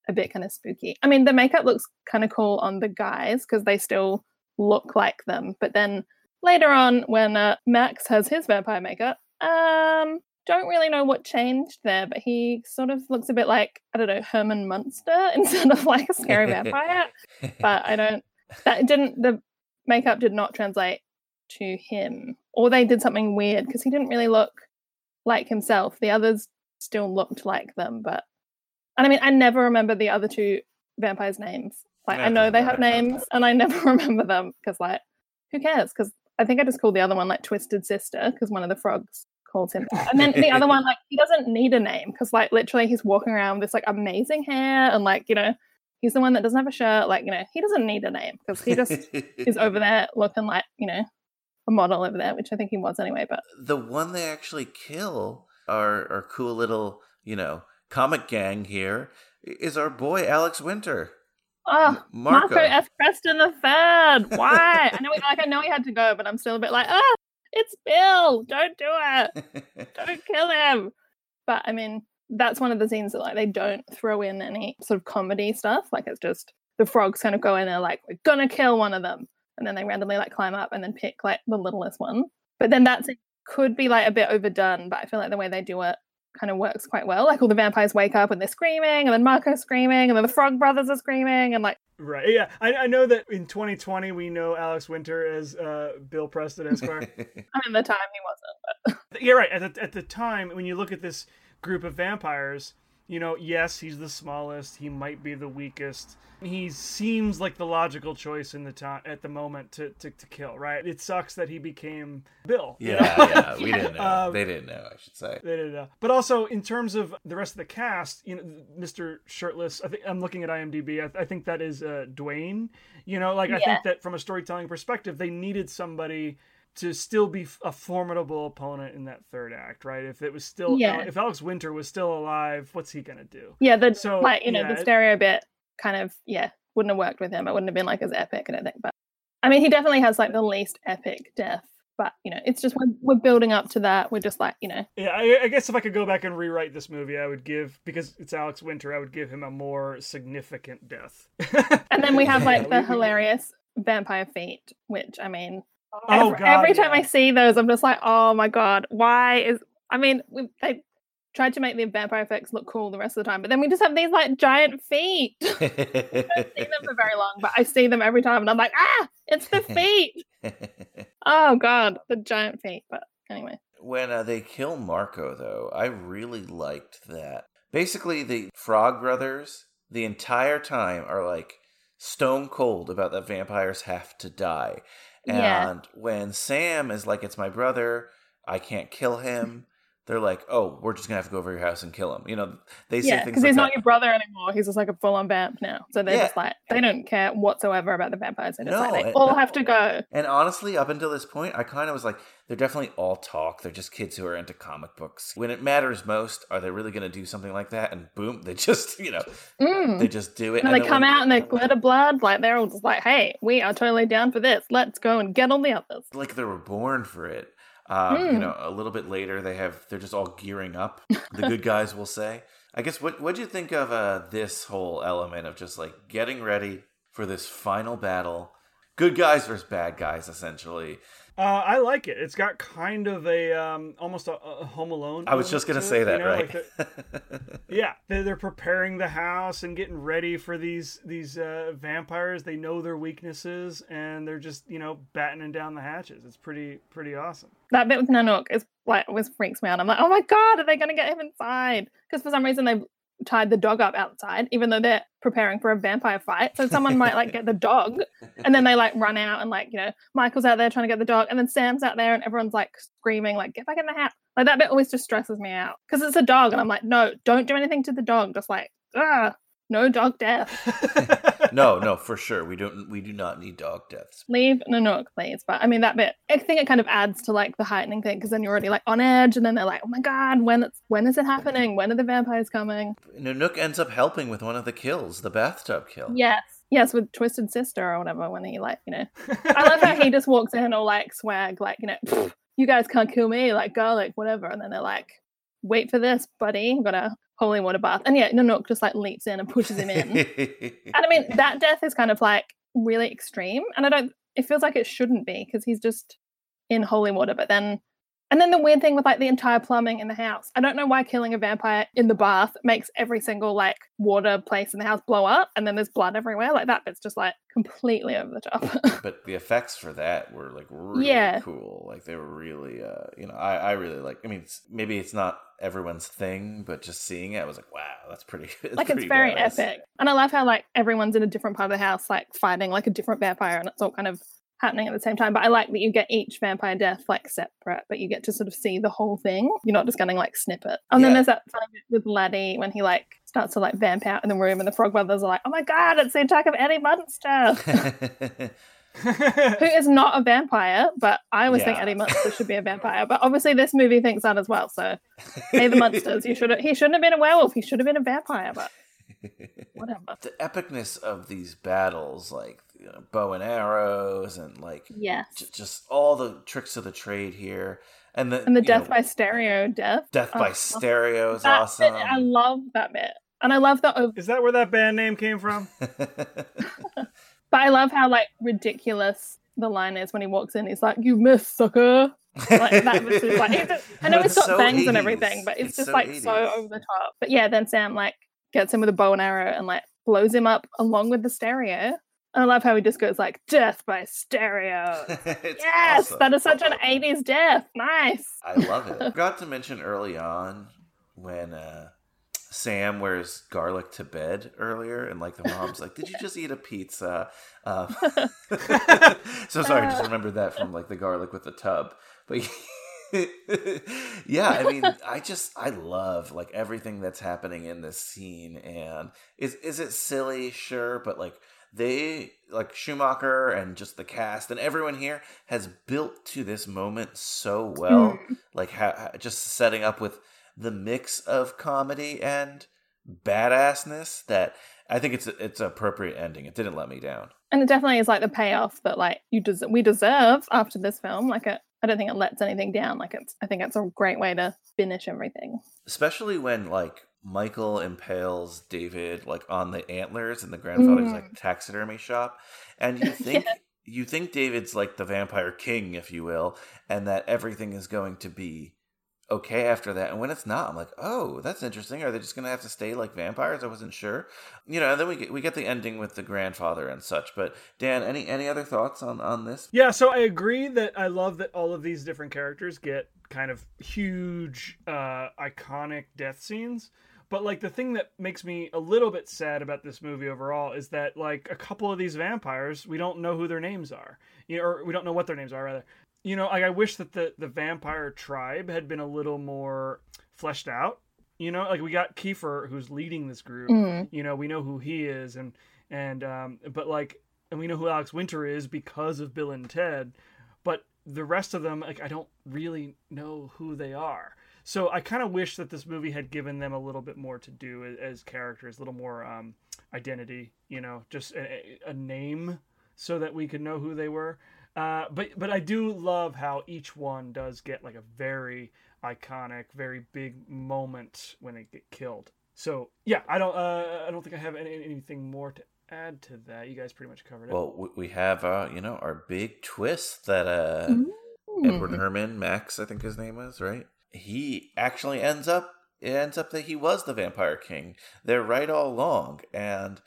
a bit kind of spooky. I mean, the makeup looks kind of cool on the guys because they still look like them, but then later on when uh, Max has his vampire makeup, um, don't really know what changed there, but he sort of looks a bit like I don't know Herman Munster instead of like a scary vampire. but I don't. That didn't. The makeup did not translate to him, or they did something weird because he didn't really look like himself. The others still looked like them, but and I mean, I never remember the other two vampires' names. Like I know they have names, and I never remember them because like who cares? Because I think I just called the other one like Twisted Sister because one of the frogs calls him that. And then the other one, like, he doesn't need a name because, like, literally he's walking around with this, like, amazing hair and, like, you know, he's the one that doesn't have a shirt. Like, you know, he doesn't need a name because he just is over there looking like, you know, a model over there, which I think he was anyway. But the one they actually kill, our our cool little you know comic gang here, is our boy Alex Winter. oh, Marco. Marco F. Preston the third. Why? I know, he, like, I know he had to go, but I'm still a bit like, ah, it's Bill. Don't do it. don't kill him. But I mean, that's one of the scenes that like they don't throw in any sort of comedy stuff. Like it's just the frogs kind of go in there like we're gonna kill one of them, and then they randomly like climb up and then pick like the littlest one. But then that scene could be like a bit overdone. But I feel like the way they do it kind of works quite well. Like all the vampires wake up and they're screaming, and then Marco's screaming, and then the frog brothers are screaming, and like Right. Yeah. I, I know that in 2020 we know Alex Winter as uh, Bill Preston Esquire. I mean, the time he wasn't. But... yeah, right. At the, at the time, when you look at this group of vampires, you know, yes, he's the smallest. He might be the weakest. He seems like the logical choice in the time at the moment to, to, to kill. Right. It sucks that he became Bill. you Yeah, know? yeah, we didn't know. Um, they didn't know, I should say. They didn't know. But also in terms of the rest of the cast, you know, Mr. Shirtless. I think I'm looking at IMDb. I, I think that is uh, Dwayne. You know, like I think that from a storytelling perspective, they needed somebody to still be a formidable opponent in that third act, right? If it was still, Yeah. if Alex Winter was still alive, what's he gonna do? Yeah, the So, like you know yeah, the stereo bit kind of yeah wouldn't have worked with him. It wouldn't have been like as epic, I don't think. But I mean, he definitely has like the least epic death. But you know, it's just we're, we're building up to that. We're just like you know, Yeah, I, I guess if I could go back and rewrite this movie, I would give because it's Alex Winter, I would give him a more significant death. and then we have like the hilarious vampire feet, which I mean, Oh, every, God, every time yeah. I see those, I'm just like, oh my god, why is? I mean, we, they tried to make the vampire effects look cool the rest of the time, but then we just have these like giant feet. I don't see them for very long, but I see them every time, and I'm like, ah, it's the feet. oh god, the giant feet. But anyway, when uh, they kill Marco, though, I really liked that. Basically, the Frog Brothers, the entire time, are like stone cold about that vampires have to die. Yeah. And when Sam is like, it's my brother, I can't kill him, they're like, oh, we're just to have to go over your house and kill him. You know, they say yeah, things because like he's that. not your brother anymore. He's just like a full-on vamp now. So they're Yeah. just like they don't care whatsoever about the vampires. They're just No, like they and- all have to go. And honestly, up until this point, I kind of was like, they're definitely all talk. They're just kids who are into comic books. When it matters most, are they really to do something like that? And boom, they just, you know, Mm. they just do it. And they come when- out and they glitter blood. Like they're all just like, hey, we are totally down for this. Let's go and get all the others. like they were born for it. Um, You Mm. know, a little bit later, they have they're just all gearing up. The good guys will say. I guess what what'd you think of uh, this whole element of just like getting ready for this final battle? Good guys versus bad guys, essentially. Uh, I like it. It's got kind of a um, almost a, a Home Alone. I was just gonna to say it, that, you know, right? like the- yeah, they're, they're preparing the house and getting ready for these these uh, vampires. They know their weaknesses and they're just you know battening down the hatches. It's pretty pretty awesome. That bit with Nanook is like always freaks me out. I'm like, oh my god, are they going to get him inside? Because for some reason they've tied the dog up outside, even though they're preparing for a vampire fight. So someone might like get the dog, and then they like run out and like you know Michael's out there trying to get the dog, and then Sam's out there and everyone's like screaming like get back in the house. Like that bit always just stresses me out because it's a dog, and I'm like, no, don't do anything to the dog. Just like ah, no dog death. no, no, for sure. We don't. We do not need dog deaths. leave Nanook, please. But I mean, that bit, I think it kind of adds to like the heightening thing because then you're already like on edge, and then they're like, oh my god, when it's when is it happening? When are the vampires coming? Nanook ends up helping with one of the kills, the bathtub kill. Yes, yes, with Twisted Sister or whatever. When he like, you know, I love how he just walks in all like swag, like you know, you guys can't kill me, like garlic, whatever. And then they're like, wait for this, buddy. I've got a holy water bath, and yeah, Nanook just like leaps in and pushes him in. And I mean, that death is kind of like really extreme. And I don't, it feels like it shouldn't be because he's just in holy water. But then, and then the weird thing with like the entire plumbing in the house. I don't know why killing a vampire in the bath makes every single like water place in the house blow up and then there's blood everywhere. Like that bit's just like completely over the top. but the effects for that were like really Yeah. cool. Like they were really, uh, you know, I, I really like. I mean, it's, maybe it's not everyone's thing, but just seeing it, I was like, wow, that's pretty. It's like it's very badass. epic. And I love how like everyone's in a different part of the house, like fighting like a different vampire, and it's all kind of happening at the same time. But I like that you get each vampire death like separate, but you get to sort of see the whole thing. You're not just getting like snippet. And then there's that funny bit with Laddie when he like starts to like vamp out in the room, and the Frog Brothers are like, "Oh my god, it's the attack of Eddie Munster." Who is not a vampire, but I always think Yeah. Eddie Munster should be a vampire. But obviously, this movie thinks that as well. So, hey, the Munsters, you should he shouldn't have been a werewolf. He should have been a vampire. But whatever. the epicness of these battles, like you know, bow and arrows, and like Yes. j- just all the tricks of the trade here, and the And the death know, by stereo death. death Oh, by oh, stereo is awesome. bit, I love that bit. And I love that over Is that where that band name came from? but I love how like ridiculous the line is when he walks in. He's like, You missed, sucker. Like that was just like I know But it's it's got so bangs and everything, but it's, It's just so like so over the top. But yeah, then Sam like gets him with a bow and arrow and like blows him up along with the stereo. And I love how he just goes like death by stereo. Yes, awesome. that is such an 80s death. Nice. I love it. Forgot to mention early on when uh, Sam wears garlic to bed earlier, and like the mom's like, "Did you just eat a pizza?" Um, so sorry, I just remembered that from like the garlic with the tub. But yeah, I mean, I just I love like everything that's happening in this scene, and is is it silly? Sure, but like they like Schumacher and just the cast and everyone here has built to this moment so well mm. like ha- just setting up with the mix of comedy and badassness that I think it's it's an appropriate ending. It didn't let me down. And it definitely is like the payoff that like you des- we deserve after this film. Like it, I don't think it lets anything down. Like it's I think it's a great way to finish everything. Especially when like Michael impales David like on the antlers in the grandfather's Mm. like taxidermy shop and you think you think David's like the vampire king if you will and that everything is going to be okay after that and when it's not i'm like oh that's interesting are they just gonna have to stay like vampires i wasn't sure you know and then we get we get the ending with the grandfather and such but dan any any other thoughts on on this Yeah, so I agree that I love that all of these different characters get kind of huge, uh, iconic death scenes. But like the thing that makes me a little bit sad about this movie overall is that like a couple of these vampires, we don't know who their names are, you know, or we don't know what their names are rather. You know, like I wish that the the vampire tribe had been a little more fleshed out. You know, like we got Kiefer who's leading this group. Mm. You know, we know who he is, and and um, but like, and we know who Alex Winter is because of Bill and Ted, but the rest of them, like, I don't really know who they are. So I kind of wish that this movie had given them a little bit more to do as, as characters, a little more um, identity. You know, just a, a name so that we could know who they were. Uh, but but I do love how each one does get like a very iconic, very big moment when they get killed. So yeah, I don't uh, I don't think I have any, anything more to add to that. You guys pretty much covered it. well we- we have uh you know our big twist that uh Mm-hmm. edward herrmann max i think his name was right he actually ends up it ends up that he was the vampire king they're right all along and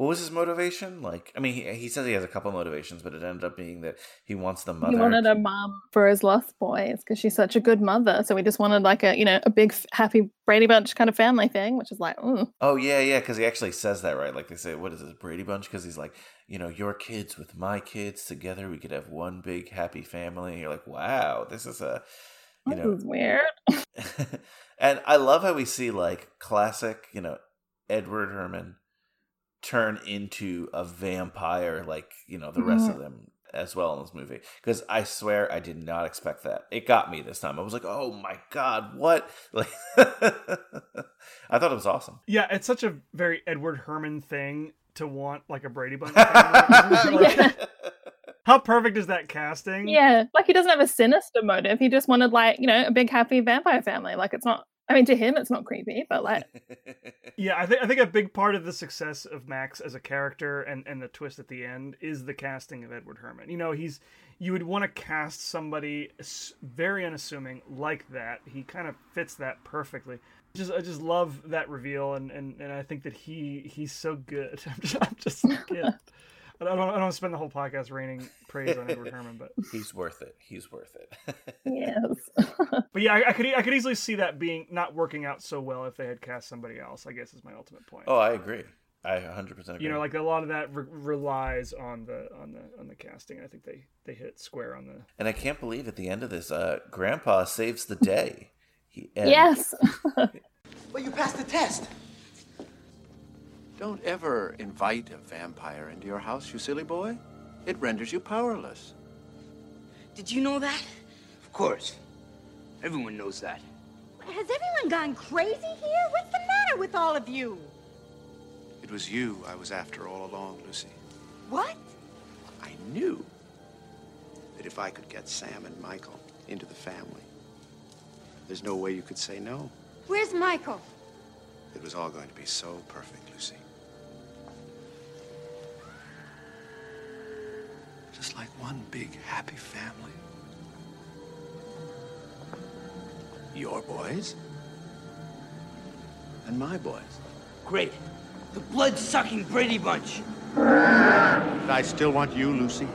what was his motivation like i mean he, he says he has a couple motivations but it ended up being that he wants the mother He wanted a mom for his lost boys because she's such a good mother. So we just wanted like a you know a big happy Brady Bunch kind of family thing, which is like, ooh, Oh yeah, yeah, because he actually says that right. Like they say, what is this Brady Bunch? Because he's like, you know, your kids with my kids together, we could have one big happy family. And you're like, wow, this is a, you this know, is weird. and I love how we see like classic, you know, Edward Herrmann turn into a vampire, like you know the rest of mm-hmm. them as well in this movie. Because I swear I did not expect that. It got me this time. I was like, oh my god, what? Like, I thought it was awesome. Yeah, it's such a very Edward Herrmann thing to want like a Brady Bunch. family. Yeah. How perfect is that casting? Yeah, like he doesn't have a sinister motive. He just wanted like you know a big happy vampire family. Like it's not. I mean, to him, it's not creepy, but like Yeah, I think I think a big part of the success of Max as a character and and the twist at the end is the casting of Edward Herrmann. You know, he's you would want to cast somebody very unassuming like that. He kind of fits that perfectly. Just I just love that reveal and and, and I think that he he's so good. I'm just, I'm just yeah. I don't I don't want to spend the whole podcast raining praise on Edward Herrmann, but He's worth it. He's worth it. yes. but yeah, I, I could e- I could easily see that being not working out so well if they had cast somebody else. I guess is my ultimate point. oh, I agree. I 100% agree. you know like a lot of that re- relies on the on the on the casting i think they they hit square on the and I can't believe at the end of this, uh, Grandpa saves the day. He, and- yes. Well, you passed the test. Don't ever invite a vampire into your house, you silly boy. It renders you powerless. Did you know that? Of course. Everyone knows that. Has everyone gone crazy here? What's the matter with all of you? It was you I was after all along, Lucy. What? I knew that if I could get Sam and Michael into the family, there's no way you could say no. Where's Michael? It was all going to be so perfect, Just like one big happy family. Your boys and my boys. Great. The blood sucking Brady Bunch. And I still want you, Lucy.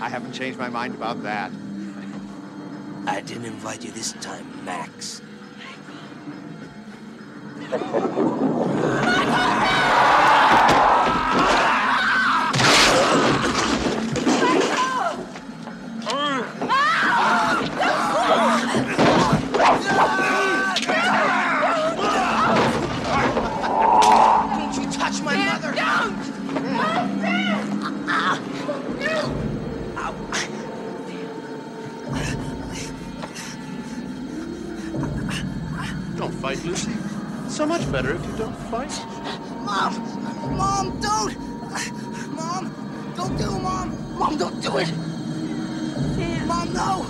I haven't changed my mind about that. I didn't invite you this time, Max. so much better if you don't fight. Mom! Mom, don't! Mom! Don't do it, Mom! Mom, don't do it! Mom, no!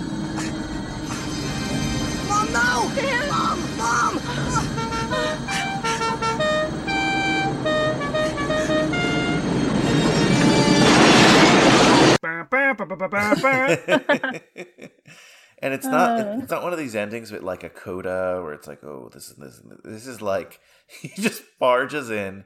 Mom, no! Mom! Mom! Ba, ba, ba, ba, ba, ba, ba. and it's not Uh. it's not one of these endings with like a coda where it's like oh this is this this is like he just barges in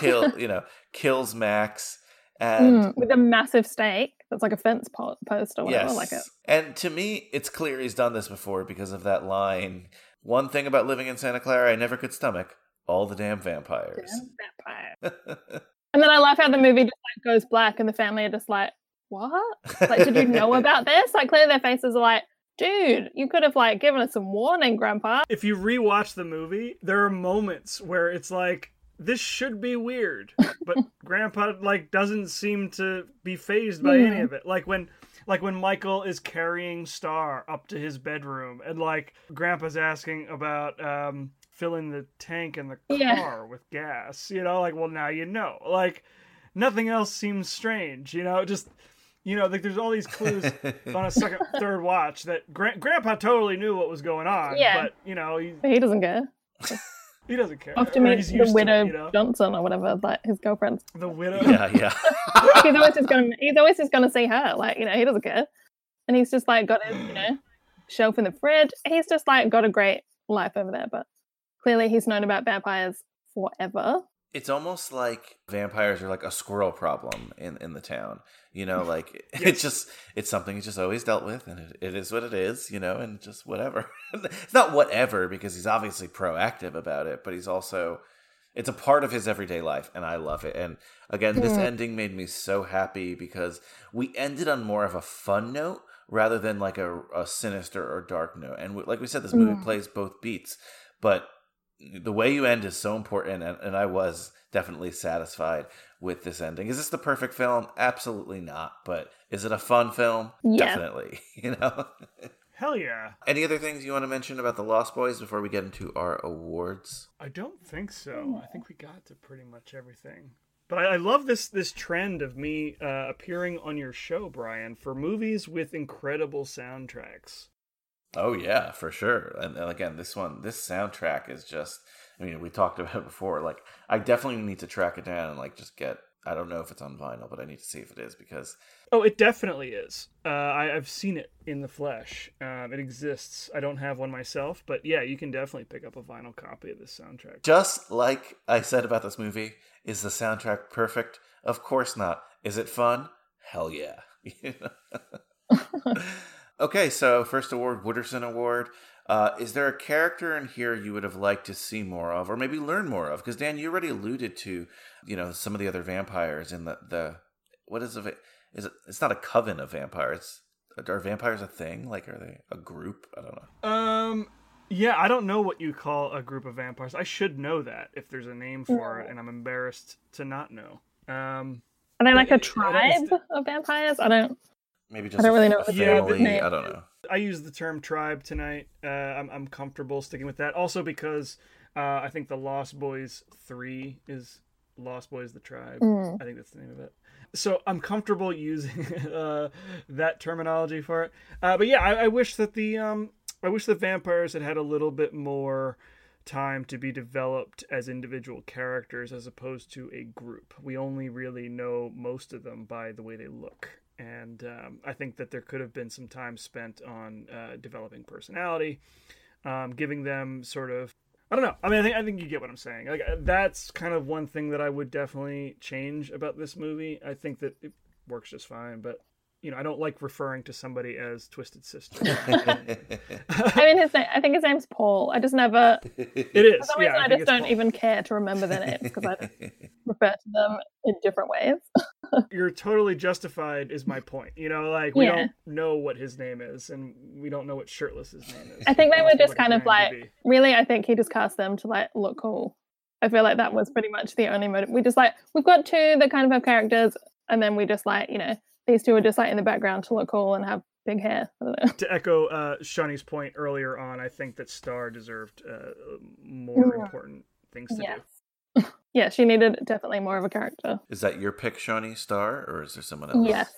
kill you know kills max and Mm, with a massive stake that's like a fence post or whatever. yes Like it. and to me it's clear he's done this before because of that line one thing about living in santa carla i never could stomach all the damn vampires Vampire. And then I laugh how the movie just like goes black and the family are just like, what? Like, did you know about this? Like, clearly their faces are like, dude, you could have like given us some warning, Grandpa. if you rewatch the movie, there are moments where it's like this should be weird, but Grandpa like doesn't seem to be phased by any of it. Like when like when Michael is carrying Star up to his bedroom and like Grandpa's asking about um filling the tank in the car Yeah. with gas, you know, like well now you know. Like nothing else seems strange, you know, just you know, like there's all these clues on a second, third watch that Gra- Grandpa totally knew what was going on, Yeah. but you know, he, he doesn't care. he doesn't care. Off to meet he's the used to it, widow you know? Johnson or whatever, like his girlfriend. The widow. yeah yeah he's always just gonna he's always just gonna see her. Like, you know, he doesn't care. And he's just like got his, you know, shelf in the fridge. He's just like got a great life over there, but clearly he's known about vampires forever. It's almost like vampires are like a squirrel problem in in the town you know like it's just it's something he's just always dealt with and it, it is what it is you know and just whatever. It's not whatever because he's obviously proactive about it but he's also it's a part of his everyday life and i love it and again this ending made me so happy because we ended on more of a fun note rather than like a, a sinister or dark note and we, like we said this movie Mm. plays both beats but the way you end is so important and, and i was definitely satisfied with this ending is this the perfect film absolutely not but is it a fun film Yeah. definitely you know Hell yeah. any other things you want to mention about the lost boys before we get into our awards I don't think so. I think we got to pretty much everything. But I, I love this this trend of me uh, appearing on your show, Brian, for movies with incredible soundtracks. Oh yeah for sure and, and again this one this soundtrack is just i mean we talked about it before like i definitely need to track it down and like just get i don't know if it's on vinyl but i need to see if it is because Oh, it definitely is. Uh, I, I've seen it in the flesh. Um, it exists. I don't have one myself, but yeah, you can definitely pick up a vinyl copy of this soundtrack. Just like I said about this movie, is the soundtrack perfect? Of course not. Is it fun? Hell yeah. okay, so first award, Wooderson Award. Uh, is there a character in here you would have liked to see more of, or maybe learn more of? Because Dan, you already alluded to, you know, some of the other vampires in the the what is it? Is it? It's not a coven of vampires. Are vampires a thing? Like, are they a group? I don't know. Um, yeah, I don't know what you call a group of vampires. I should know that if there's a name for it, and I'm embarrassed to not know. Um, Are they like a tribe of vampires? I don't. Maybe just I just don't really know a what the I don't know. I use the term tribe tonight. Uh, I'm, I'm comfortable sticking with that. Also because uh, I think the Lost Boys three is Lost Boys the tribe. Mm. I think that's the name of it. So I'm comfortable using uh, that terminology for it. Uh, but yeah, I, I wish that the um, I wish the vampires had had a little bit more time to be developed as individual characters as opposed to a group. We only really know most of them by the way they look. And um, I think that there could have been some time spent on uh, developing personality, um, giving them sort of I don't know. I mean, I think I think you get what I'm saying. Like uh, that's kind of one thing that I would definitely change about this movie. I think that it works just fine, but you know, I don't like referring to somebody as Twisted Sister. I mean, his name, I think his name's Paul. I just never. It is. For some yeah, reason, I, just don't Paul. even care to remember their names because I refer to them in different ways. You're totally justified, is my point. You know, like we Yeah. don't know what his name is, and we don't know what shirtless's name is. I think they were just kind of like, really, I think he just cast them to like look cool. I feel like that was pretty much the only motive. We just like, we've got two that kind of have characters, and then we just like, you know, these two are just like in the background to look cool and have big hair. I don't know. to echo uh, Shawnee's point earlier on, I think that Star deserved uh, more Yeah. important things to Yes. do. Yeah, she needed definitely more of a character. Is that your pick, Shawnee Star, or is there someone else? Yes.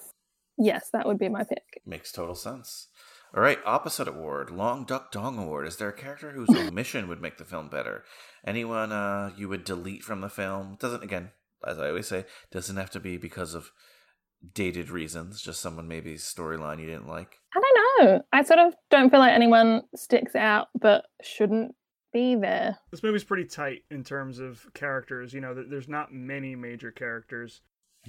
Yes, that would be my pick. Makes total sense. All right, opposite award, Long Duck Dong Award. Is there a character whose omission would make the film better? Anyone uh, you would delete from the film? Doesn't again, as I always say, doesn't have to be because of dated reasons. Just someone maybe storyline you didn't like. I don't know. I sort of don't feel like anyone sticks out but shouldn't be there. This movie's pretty tight in terms of characters. You know, there's not many major characters.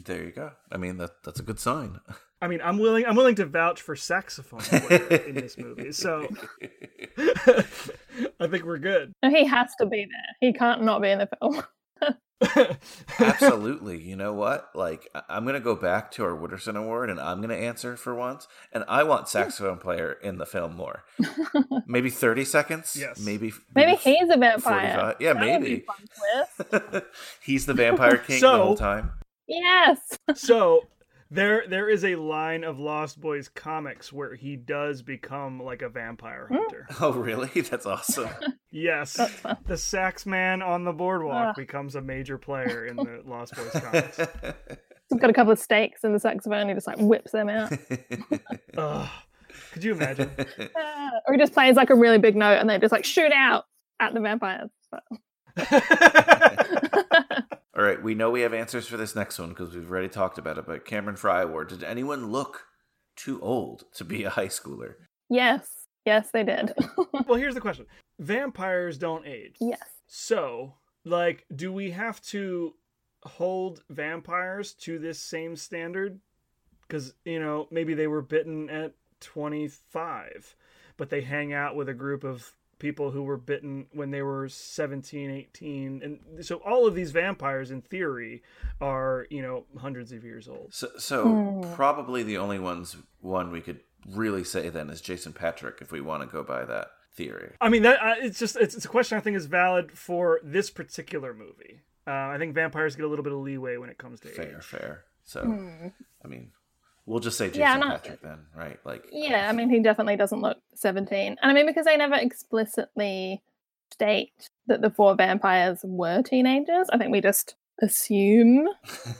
There you go. I mean that that's a good sign. I mean, I'm willing. I'm willing to vouch for saxophone player in this movie, so I think we're good. No, he has to be there. He can't not be in the film. Absolutely. You know what? Like, I- I'm going to go back to our Wooderson Award and I'm going to answer for once. And I want saxophone player in the film more. Maybe 30 seconds? Yes. Maybe. Maybe he's a vampire. 45. Yeah, That maybe. a fun twist. He's the vampire king the whole time. yes. so there, there is a line of Lost Boys comics where he does become like a vampire hunter. Oh, really? That's awesome. Yes, That's the sax man on the boardwalk Ah. becomes a major player in the Lost Boys comics. He's got a couple of stakes in the saxophone. He just like whips them out. Ugh. Could you imagine? Ah, or he just plays like a really big note and they just like shoot out at the vampires. But- All right, we know we have answers for this next one because we've already talked about it. But Cameron Fry Award. Did anyone look too old to be a high schooler? yes. Yes, they did. well, here's the question: Vampires don't age. yes. So, like, do we have to hold vampires to this same standard? Because, you know, maybe they were bitten at 25, but they hang out with a group of people who were bitten when they were 17, 18. And so all of these vampires, in theory, are, you know, hundreds of years old. So, so Hmm. probably the only ones one we could really say then is Jason Patric if we want to go by that theory. I mean, that uh, it's just it's, it's a question I think is valid for this particular movie. Uh, I think vampires get a little bit of leeway when it comes to Fair, age. fair. So, Hmm. I mean, we'll just say Jason Yeah, no. Patric then, right? Like, Yeah, I mean, he definitely doesn't look 17. And I mean, because they never explicitly state that the four vampires were teenagers, I think we just assume.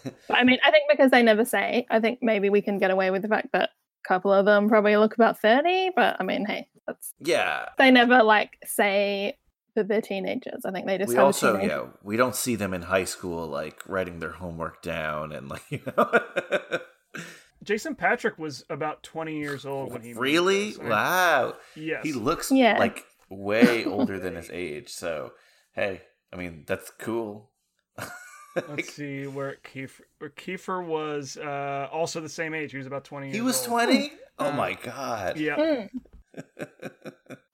But I mean, I think because they never say, I think maybe we can get away with the fact that a couple of them probably look about 30. But I mean, hey, that's yeah. they never like say that they're teenagers. I think they just We also, yeah, we don't see them in high school like writing their homework down and like, you know. Jason Patric was about 20 years old when he really? this. I- Wow. Yes. He looks Yeah. like way older than his age. So, hey, I mean, that's cool. Let's see where Kiefer, where Kiefer was uh, also the same age. He was about 20 years He was 20? Oh Uh, my god. Yeah. Hmm.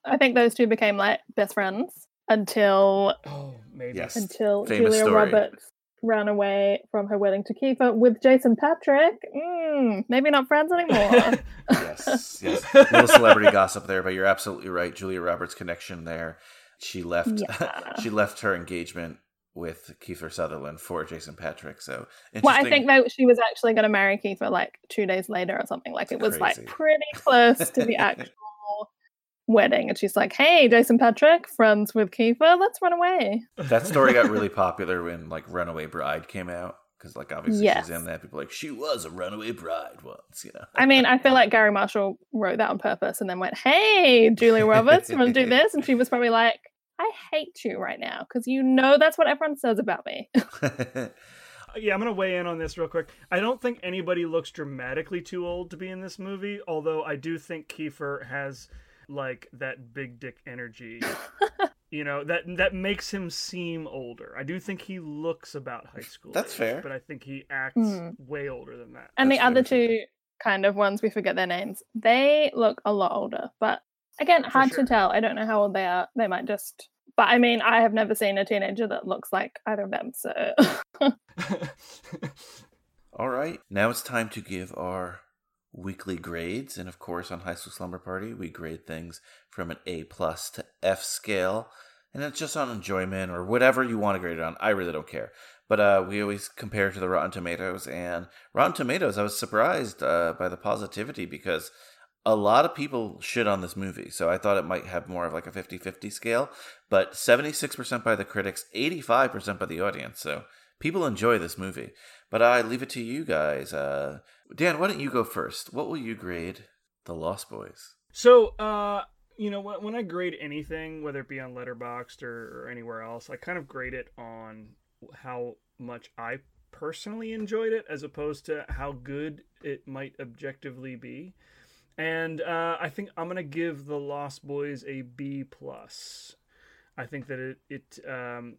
I think those two became like best friends until Oh, maybe. Yes. until Famous Julia story. Roberts ran away from her wedding to Kiefer with Jason Patric. Mm, maybe not friends anymore. yes, yes. Little celebrity gossip there, but you're absolutely right. Julia Roberts' connection there. She left. Yeah. she left her engagement with Kiefer Sutherland for Jason Patric. So well, I think that she was actually going to marry Kiefer like two days later or something. Like it was Crazy. like pretty close to the actual wedding, and she's like, "Hey, Jason Patric, friends with Kiefer, let's run away." that story got really popular when like Runaway Bride came out because like obviously Yes. she's in that. People are like she was a runaway bride once, you know. I mean, I feel like Garry Marshall wrote that on purpose and then went, "Hey, Julia Roberts, you want to do this?" And she was probably like, "I hate you right now because you know that's what everyone says about me." Uh, yeah, I'm going to weigh in on this real quick. I don't think anybody looks dramatically too old to be in this movie, although I do think Kiefer has like that big dick energy You know that that makes him seem older. I do think he looks about high school. That's age, fair. but I think he acts Hmm. way older than that. And That's the other two kind of ones, we forget their names. They look a lot older, but again, hard sure. to tell. I don't know how old they are. They might just. But I mean, I have never seen a teenager that looks like either of them. So All right, now it's time to give our weekly grades, and of course, on High School Slumber Party, we grade things from an A plus to F scale, and it's just on enjoyment or whatever you want to grade it on. I really don't care, but uh, we always compare to the Rotten Tomatoes, and Rotten Tomatoes, I was surprised uh, by the positivity because a lot of people shit on this movie, so I thought it might have more of like a 50-50 scale, but 76% by the critics, 85% by the audience, so people enjoy this movie. But I leave it to you guys. Uh, Dan, why don't you go first? What will you grade The Lost Boys? So, uh, you know, when, I grade anything, whether it be on Letterboxd or, or anywhere else, I kind of grade it on how much I personally enjoyed it, as opposed to how good it might objectively be. And uh, I think I'm gonna give The Lost Boys a B plus. I think that it it um,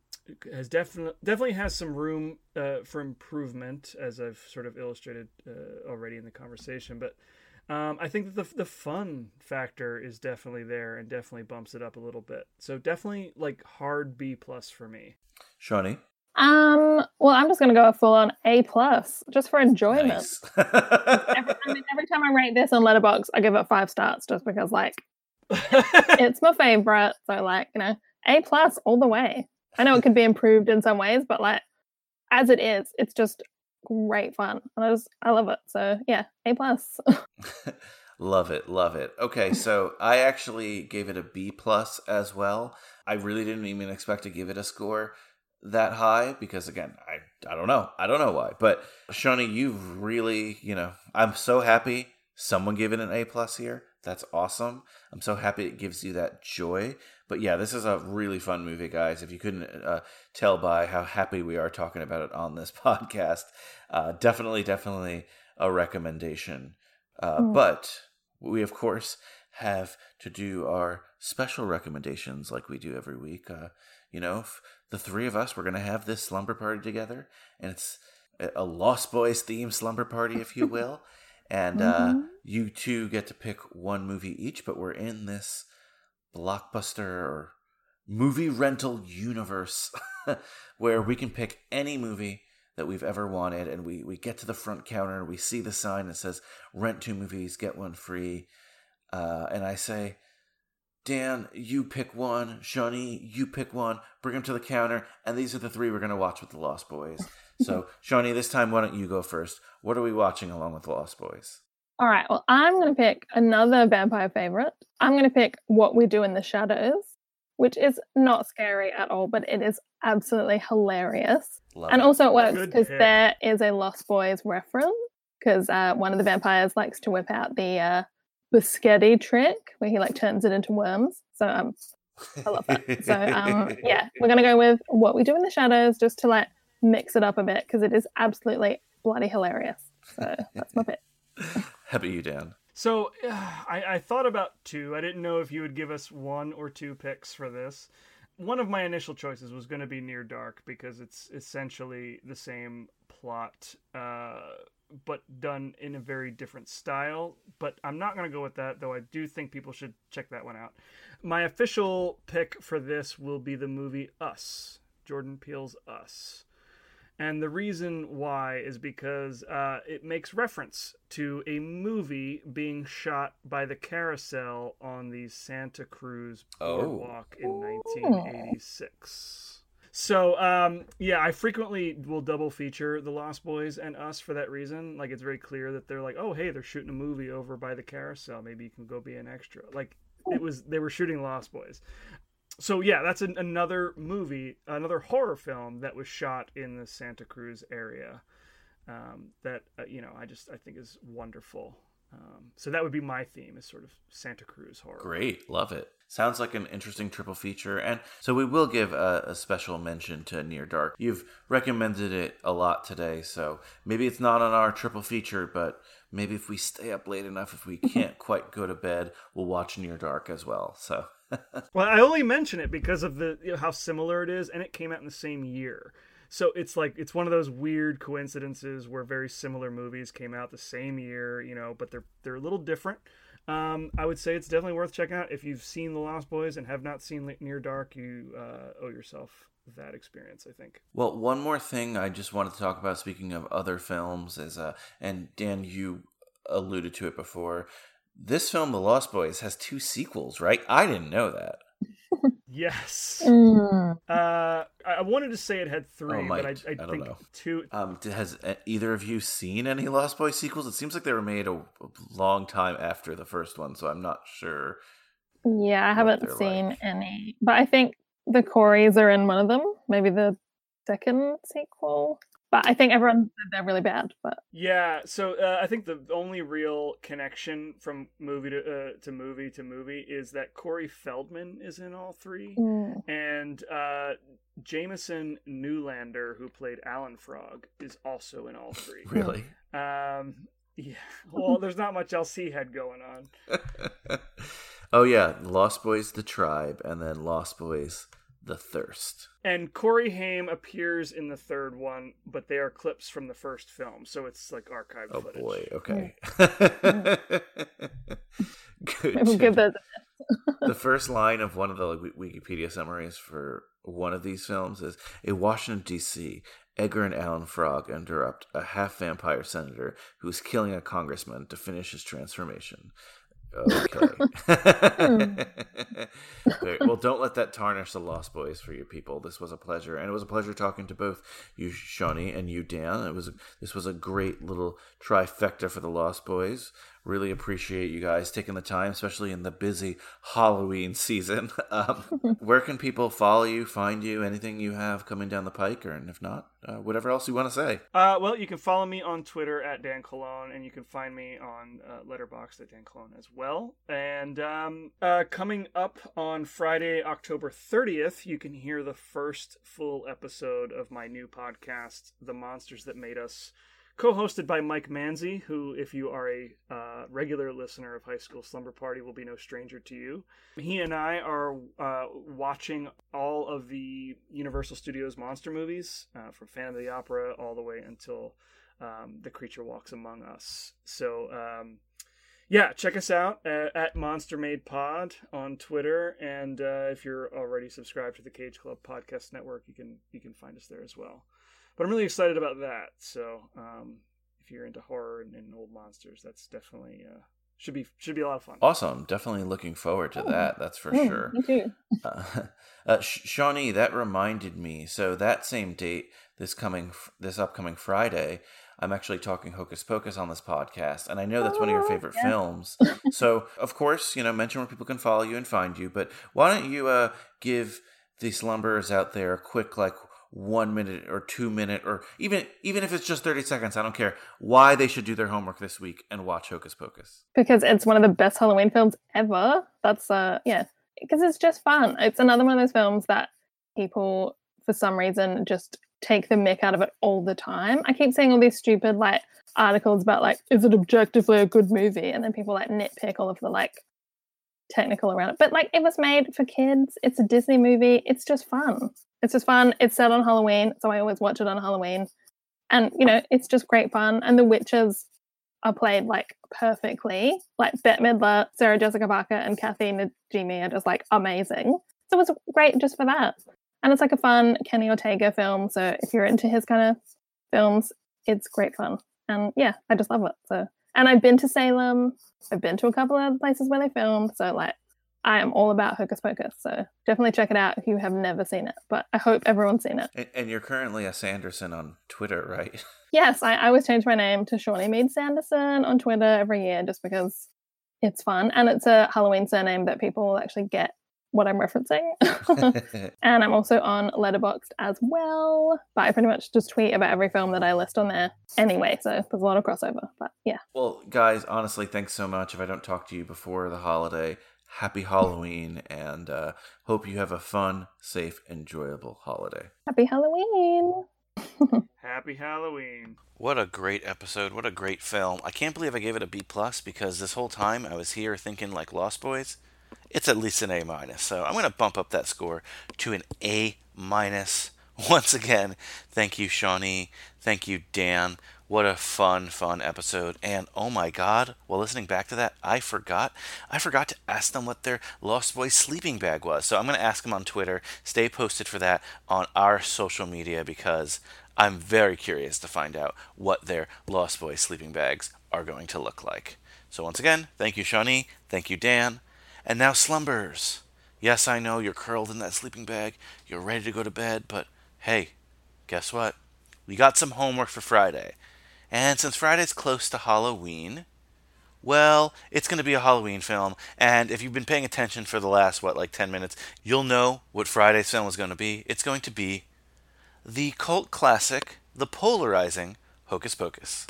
has definitely definitely has some room uh, for improvement, as I've sort of illustrated uh, already in the conversation. But um, I think that the the fun factor is definitely there and definitely bumps it up a little bit. So definitely like hard B plus for me. Shawnee? Um, well, I'm just gonna go a full on A plus just for enjoyment. Nice. Every, I mean, every time I rate this on Letterboxd, I give it five stars just because, like, it's my favorite. So, like, you know, A plus all the way. I know it could be improved in some ways, but like, as it is, it's just great fun, and I just I love it. So, yeah, A plus. love it, love it. Okay, so I actually gave it a B plus as well. I really didn't even expect to give it a score that high because again, I I don't know. I don't know why. But Shawnee, you've really, you know, I'm so happy someone gave it an A plus here. That's awesome. I'm so happy it gives you that joy. But yeah, this is a really fun movie, guys. If you couldn't uh, tell by how happy we are talking about it on this podcast, uh, definitely, definitely a recommendation. Uh, Mm. But we, of course, have to do our special recommendations like we do every week. Uh, you know, the three of us, we're going to have this slumber party together, and it's a- Lost Boys theme slumber party, if you will. and uh, Mhm. you two get to pick one movie each, but we're in this blockbuster or movie rental universe where we can pick any movie that we've ever wanted and we, we get to the front counter we see the sign that says rent two movies get one free. Uh, and i say dan you pick one. Shawnee you pick one. Bring them to the counter. And these are the three we're going to watch with the lost boys. So shawnee this time why don't you go first? What are we watching along with the lost boys All right. Well, I'm going to pick another vampire favorite. I'm going to pick What We Do in the Shadows, which is not scary at all, but it is absolutely hilarious. Love and it. also, it works because there is a Lost Boys reference. Because uh, one of the vampires likes to whip out the uh, biscotti trick, where he like turns it into worms. So um, I love that. So um, yeah, we're gonna go with What We Do in the Shadows, just to like mix it up a bit, because it is absolutely bloody hilarious. So that's my pick. how about you dan So I, I thought about two. I didn't know if you would give us one or two picks for this. One of my initial choices was going to be Near Dark because it's essentially the same plot, uh, but done in a very different style. But I'm not going to go with that, though I do think people should check that one out. My official pick for this will be the movie Us, Jordan Peele's Us. And the reason why is because uh, it makes reference to a movie being shot by the Carousel on the Santa Cruz Oh. boardwalk in 1986. So, um, yeah, I frequently will double feature The Lost Boys and Us for that reason. Like, it's very clear that they're like, oh, hey, they're shooting a movie over by the Carousel. Maybe you can go be an extra. Like, it was, they were shooting Lost Boys so yeah, that's an, another movie, another horror film that was shot in the Santa Cruz area. Um, that uh, you know, I just I think is wonderful. Um, so that would be my theme, is sort of Santa Cruz horror. Great, love it. Sounds like an interesting triple feature, and so we will give a, a special mention to Near Dark. You've recommended it a lot today, so maybe it's not on our triple feature, but maybe if we stay up late enough, if we can't quite go to bed, we'll watch Near Dark as well. So well, I only mention it because of the you know, how similar it is, and it came out in the same year. So it's like it's one of those weird coincidences where very similar movies came out the same year, you know, but they're they're a little different. Um, I would say it's definitely worth checking out if you've seen The Lost Boys and have not seen Near Dark. You uh, owe yourself that experience, I think. Well, one more thing I just wanted to talk about. Speaking of other films, is uh, and Dan, you alluded to it before. This film, The Lost Boys, has two sequels, right? I didn't know that. Yes. Mm. Uh, I wanted to say it had three, Oh, but I, might. I, I don't know. two. Um, has either of you seen any Lost Boys sequels? It seems like they were made a, a long time after the first one, so I'm not sure. Yeah, I haven't they're seen any, but I think the Coreys are in one of them. Maybe the second sequel. But I think everyone said they're really bad. But Yeah, so uh, I think the only real connection from movie to uh, to movie to movie is that Corey Feldman is in all three, Mm. and uh, Jamison Newlander, who played Alan Frog, is also in all three. Really? Um, yeah. Well, there's not much else he had going on. Oh yeah, Lost Boys: The Tribe, and then Lost Boys: The Thirst. And Corey Haim appears in the third one, but they are clips from the first film, so it's like archived Oh footage. boy, okay. Good. we'll give those. the first line of one of the like, Wikipedia summaries for one of these films is in Washington D.C. Edgar and Alan Frog interrupt a half vampire senator who's killing a congressman to finish his transformation. Okay. Very- hmm. well, don't let that tarnish the Lost Boys for you people. This was a pleasure, and it was a pleasure talking to both you, Shawnee, and you, Dan. It was this was a great little trifecta for the Lost Boys. Really appreciate you guys taking the time, especially in the busy Halloween season. Um, where can people follow you, find you, anything you have coming down the pike, or and if not, uh, whatever else you want to say? Uh, well, you can follow me on Twitter at Dan Cologne, and you can find me on uh, Letterboxd at Dan Cologne as well. And um, uh, coming up on Friday, October 30th, you can hear the first full episode of my new podcast, The Monsters That Made Us, co-hosted by Mike Manzi, who, if you are a uh, regular listener of High School Slumber Party, will be no stranger to you. He and I are uh, watching all of the Universal Studios monster movies, uh, from Phantom of the Opera all the way until um, The Creature Walks Among Us. So, um, yeah, check us out at, at Monster Made Pod on Twitter, and uh, if you're already subscribed to the Cage Club Podcast Network, you can you can find us there as well. But I'm really excited about that. So, um, if you're into horror and, and old monsters, that's definitely uh, should be should be a lot of fun. Awesome. Definitely looking forward to that. That's for Mm, sure. Me too. Uh, uh, Sh- Shawnee, that reminded me. So that same date, this coming, this upcoming Friday, I'm actually talking Hocus Pocus on this podcast, and I know that's one of your Oh, favorite yeah. films. so, of course, you know, mention where people can follow you and find you. But why don't you uh, give the slumberers out there a quick, like, one minute or two minute or even even if it's just 30 seconds i don't care why they should do their homework this week and watch hocus pocus because it's one of the best Halloween films ever. That's uh yeah, because it's just fun. It's another one of those films that people for some reason just take the mick out of it all the time. I keep seeing all these stupid like articles about like is it objectively a good movie and then people like nitpick all of the like technical around it. But like it was made for kids. It's a Disney movie. It's just fun. It's just fun. It's set on Halloween, so I always watch it on Halloween. And you know, it's just great fun. And the witches are played like perfectly. Like Bette Midler, Sarah Jessica Parker, and Kathy Najimy are just like amazing. So it was great just for that. And it's like a fun Kenny Ortega film. So if you're into his kind of films, it's great fun. And yeah, I just love it. So and I've been to Salem. I've been to a couple of other places where they filmed. So like I am all about Hocus Pocus. So definitely check it out if you have never seen it. But I hope everyone's seen it. and, and you're currently a sanderson on twitter right Yes, I, I always change my name to Shawnee Mead Sanderson on Twitter every year just because it's fun. And it's a Halloween surname that people will actually get what I'm referencing. and I'm also on Letterboxd as well. But I pretty much just tweet about every film that I list on there anyway. So there's a lot of crossover. But yeah. Well, guys, honestly, thanks so much. If I don't talk to you before the holiday, happy Halloween and uh, hope you have a fun, safe, enjoyable holiday. Happy Halloween. Happy Halloween. What a great episode! What a great film! I can't believe I gave it a B plus because this whole time I was here thinking like Lost Boys, it's at least an A minus. So I'm going to bump up that score to an A minus. Once again, thank you, Shawnee. Thank you, Dan. What a fun, fun episode. And oh my god, while listening back to that, I forgot. I forgot to ask them what their Lost Boys sleeping bag was. So I'm going to ask them on Twitter. Stay posted for that on our social media because I'm very curious to find out what their Lost Boys sleeping bags are going to look like. So once again, thank you, Shawnee. Thank you, Dan. And now, slumbers. Yes, I know you're curled in that sleeping bag. You're ready to go to bed, but hey, guess what? We got some homework for Friday. And since Friday's close to Halloween, well, it's going to be a Halloween film. And if you've been paying attention for the last, what, like 10 minutes, you'll know what Friday's film is going to be. It's going to be the cult classic, the polarizing Hocus Pocus.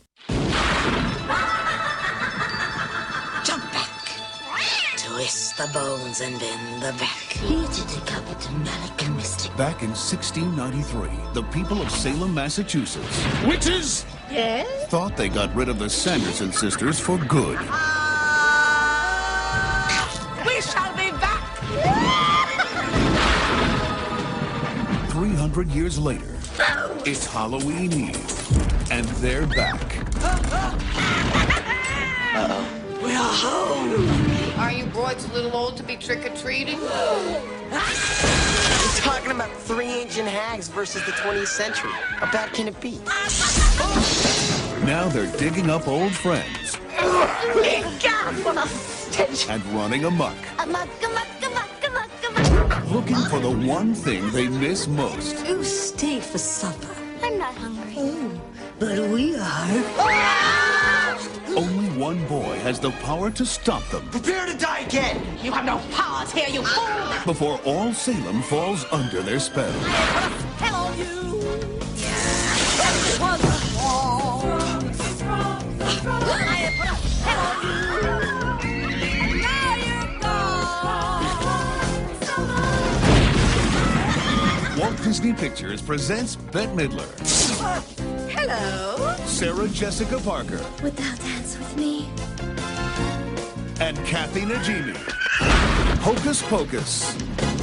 Twist the bones and bend the back. Here to take up the Malika Mystic. Back in 1693, the people of Salem, Massachusetts Witches? Yes? thought they got rid of the Sanderson sisters for good. We shall be back. 300 years later, it's Halloween Eve, and they're back. Uh-oh. We are home. Are you broads a little old to be trick-or-treating? We're talking about three-ancient hags versus the 20th century. How bad can it be? Now they're digging up old friends God, what a stench. and running amok, Amok, amok, amok, amok, amok. looking for the one thing they miss most. Who stayed for supper? I'm not hungry. Oh, but we are. Oh! Only one boy has the power to stop them Prepare to die again! You have no powers here, you fool! before all Salem falls under their spell. Hello, you. Walt Disney Pictures presents Bette Midler, Hello. Sarah Jessica Parker, Would thou dance with me? and Kathy Najimy. Hocus Pocus.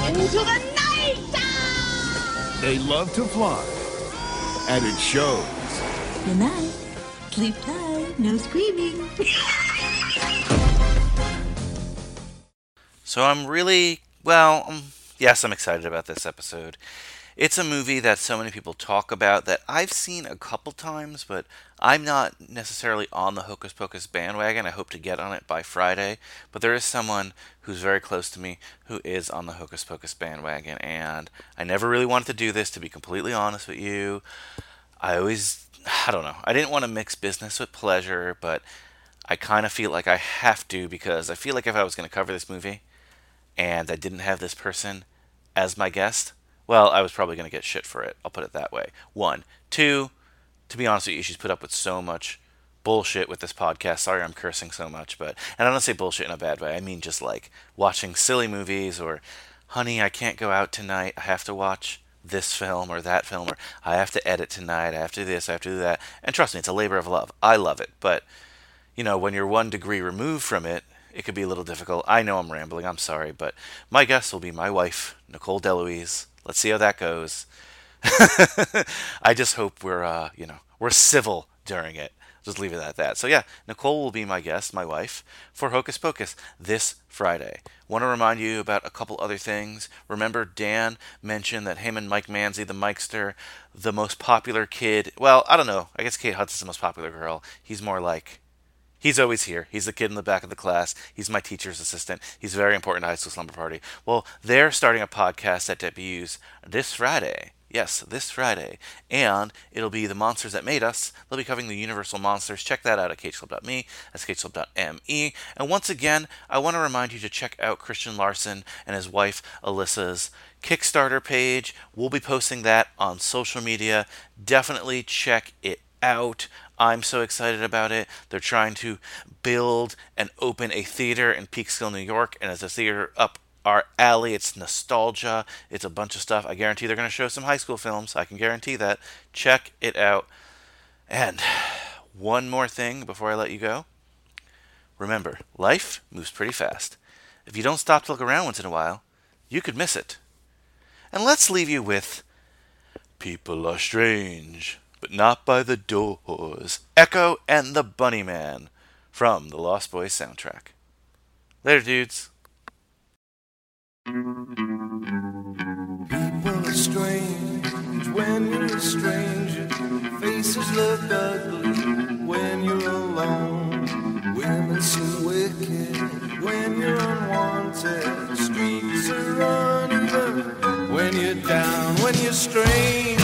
Into the night! They love to fly, and it shows. Good night. Sleep tight. No screaming. So I'm really, well, um, yes, I'm excited about this episode. It's a movie that so many people talk about that I've seen a couple times, but I'm not necessarily on the Hocus Pocus bandwagon. I hope to get on it by Friday. But there is someone who's very close to me who is on the Hocus Pocus bandwagon, and I never really wanted to do this, to be completely honest with you. I always, I don't know, I didn't want to mix business with pleasure, but I kind of feel like I have to because I feel like if I was going to cover this movie and I didn't have this person as my guest, well, I was probably going to get shit for it. I'll put it that way. One. Two, to be honest with you, she's put up with so much bullshit with this podcast. Sorry I'm cursing so much, but, and I don't say bullshit in a bad way. I mean just like watching silly movies or, honey, I can't go out tonight. I have to watch this film or that film or I have to edit tonight. I have to do this. I have to do that. And trust me, it's a labor of love. I love it. But, you know, when you're one degree removed from it, it could be a little difficult. I know I'm rambling. I'm sorry, but my guest will be my wife, Nicole Deloise. Let's see how that goes. I just hope we're, uh, you know, we're civil during it. Just leave it at that. So yeah, Nicole will be my guest, my wife, for Hocus Pocus this Friday. Want to remind you about a couple other things. Remember, Dan mentioned that him Mike Manzi, the Mikester, the most popular kid. Well, I don't know. I guess Kate Hudson's the most popular girl. He's more like He's always here. He's the kid in the back of the class. He's my teacher's assistant. He's very important to High School Slumber Party. Well, they're starting a podcast that debuts this Friday. Yes, this Friday. And it'll be The Monsters That Made Us. They'll be covering the Universal Monsters. Check that out at cageclub.me. That's cageclub.me. And once again, I want to remind you to check out Christian Larson and his wife Alyssa's Kickstarter page. We'll be posting that on social media. Definitely check it out. I'm so excited about it. They're trying to build and open a theater in Peekskill, New York, and it's a theater up our alley. It's nostalgia. It's a bunch of stuff. I guarantee they're going to show some high school films. I can guarantee that. Check it out. And one more thing before I let you go. Remember, life moves pretty fast. If you don't stop to look around once in a while, you could miss it. And let's leave you with People are strange, but not by the doors. Echo and the Bunnymen from the Lost Boys soundtrack. Later, dudes. People are strange when you're a stranger. Faces look ugly when you're alone. Women seem wicked when you're unwanted. Streets are uneven when you're down, when you're strange.